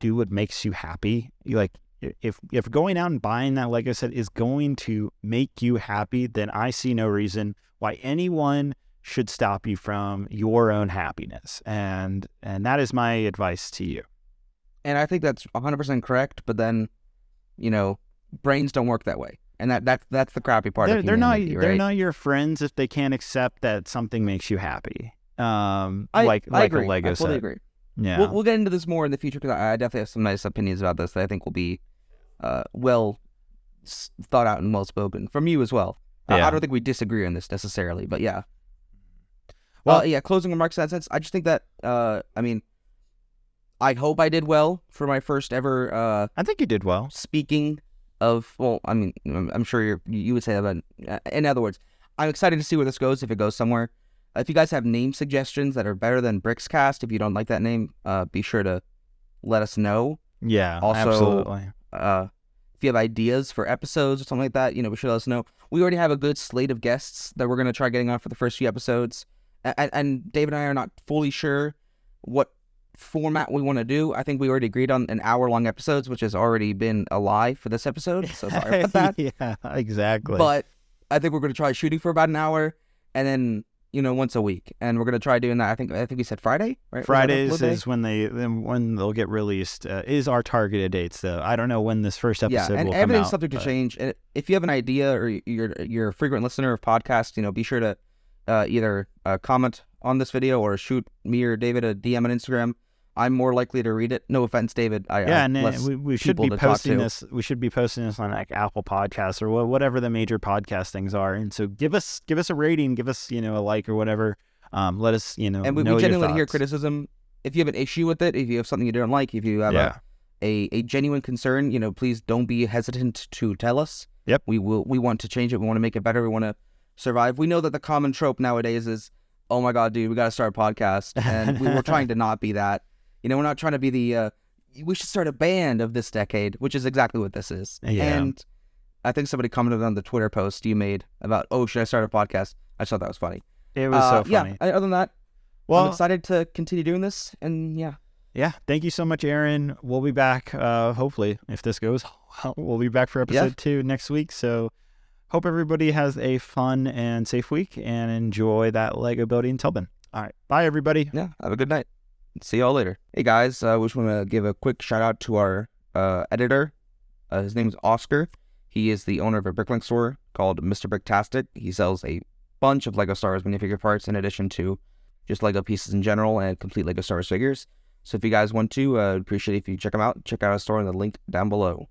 [SPEAKER 1] do what makes you happy. You like if if going out and buying that Lego set is going to make you happy, then I see no reason why anyone should stop you from your own happiness. And and that is my advice to you.
[SPEAKER 2] And I think that's 100% correct, but then you know, brains don't work that way. And that, that that's the crappy part
[SPEAKER 1] they're,
[SPEAKER 2] of
[SPEAKER 1] they're not
[SPEAKER 2] humanity,
[SPEAKER 1] they're not your friends if they can't accept that something makes you happy. Um
[SPEAKER 2] I,
[SPEAKER 1] like
[SPEAKER 2] I
[SPEAKER 1] like
[SPEAKER 2] agree.
[SPEAKER 1] a Lego
[SPEAKER 2] I fully
[SPEAKER 1] set.
[SPEAKER 2] agree.
[SPEAKER 1] Yeah.
[SPEAKER 2] We'll, we'll get into this more in the future because I, I definitely have some nice opinions about this that I think will be uh, well thought out and well spoken from you as well. I-
[SPEAKER 1] Yeah.
[SPEAKER 2] I don't think we disagree on this necessarily, but yeah.
[SPEAKER 1] Well-
[SPEAKER 2] Well, yeah. Closing remarks in that sense. I just think that uh, I mean, I hope I did well for my first ever uh,
[SPEAKER 1] I think you did well.
[SPEAKER 2] speaking of. Well, I mean, I'm, sure you're, you would say that. But uh, in other words, I'm excited to see where this goes if it goes somewhere. If you guys have name suggestions that are better than Brixcast, if you don't like that name, uh, be sure to let us know.
[SPEAKER 1] Yeah,
[SPEAKER 2] Also-
[SPEAKER 1] absolutely.
[SPEAKER 2] Uh, if you have ideas for episodes or something like that, you know, be sure to let us know. We already have a good slate of guests that we're going to try getting on for the first few episodes. And, and Dave and I are not fully sure what format we want to do. I think we already agreed on an hour long episodes, which has already been a lie for this episode. So sorry about that.
[SPEAKER 1] yeah, exactly.
[SPEAKER 2] But I think we're going to try shooting for about an hour and then, you know, once a week. And we're going to try doing that. I think I think we said Friday, right?
[SPEAKER 1] Fridays is when they then when they'll get released. Uh, is our targeted dates though? I don't know when this first episode
[SPEAKER 2] yeah, and
[SPEAKER 1] will come
[SPEAKER 2] everything's
[SPEAKER 1] out.
[SPEAKER 2] subject to change. And if you have an idea or you're you're a frequent listener of podcasts, you know, be sure to uh, either uh, comment on this video or shoot me or David a DM on Instagram. I'm more likely to read it. No offense, David. I,
[SPEAKER 1] Yeah,
[SPEAKER 2] I
[SPEAKER 1] and uh, we, we should be posting this. We should be posting this on like Apple Podcasts or whatever the major podcast things are. And so give us give us a rating, give us you know a like or whatever. Um, let us you know
[SPEAKER 2] and we,
[SPEAKER 1] know
[SPEAKER 2] we genuinely hear criticism. If you have an issue with it, if you have something you don't like, if you have
[SPEAKER 1] Yeah,
[SPEAKER 2] a, a, a genuine concern, you know, please don't be hesitant to tell us.
[SPEAKER 1] Yep.
[SPEAKER 2] We will. We want to change it. We want to make it better. We want to survive. We know that the common trope nowadays is, oh my god, dude, we got to start a podcast, and we were trying to not be that. You know, we're not trying to be the. Uh, we should start a band of this decade, which is exactly what this is.
[SPEAKER 1] Yeah.
[SPEAKER 2] And I think somebody commented on the Twitter post you made about, oh, should I start a podcast? I just thought that was funny.
[SPEAKER 1] it was
[SPEAKER 2] Uh,
[SPEAKER 1] so funny.
[SPEAKER 2] Yeah. Other than that,
[SPEAKER 1] well, I'm
[SPEAKER 2] excited to continue doing this, and yeah.
[SPEAKER 1] yeah. Thank you so much, Aaron. We'll be back. Uh, hopefully, if this goes well, we'll be back for episode two next week. So. Hope everybody has a fun and safe week and enjoy that Lego building until then. All right. Bye, everybody.
[SPEAKER 2] Yeah, have a good night. See y'all later. Hey guys, I uh, just want to give a quick shout out to our uh, editor. Uh, his name is Oscar. He is the owner of a Bricklink store called Mr. Bricktastic. He sells a bunch of Lego Star Wars minifigure parts in addition to just Lego pieces in general and complete Lego Star Wars figures. So if you guys want to, uh, appreciate if you check him out. Check out our store in the link down below.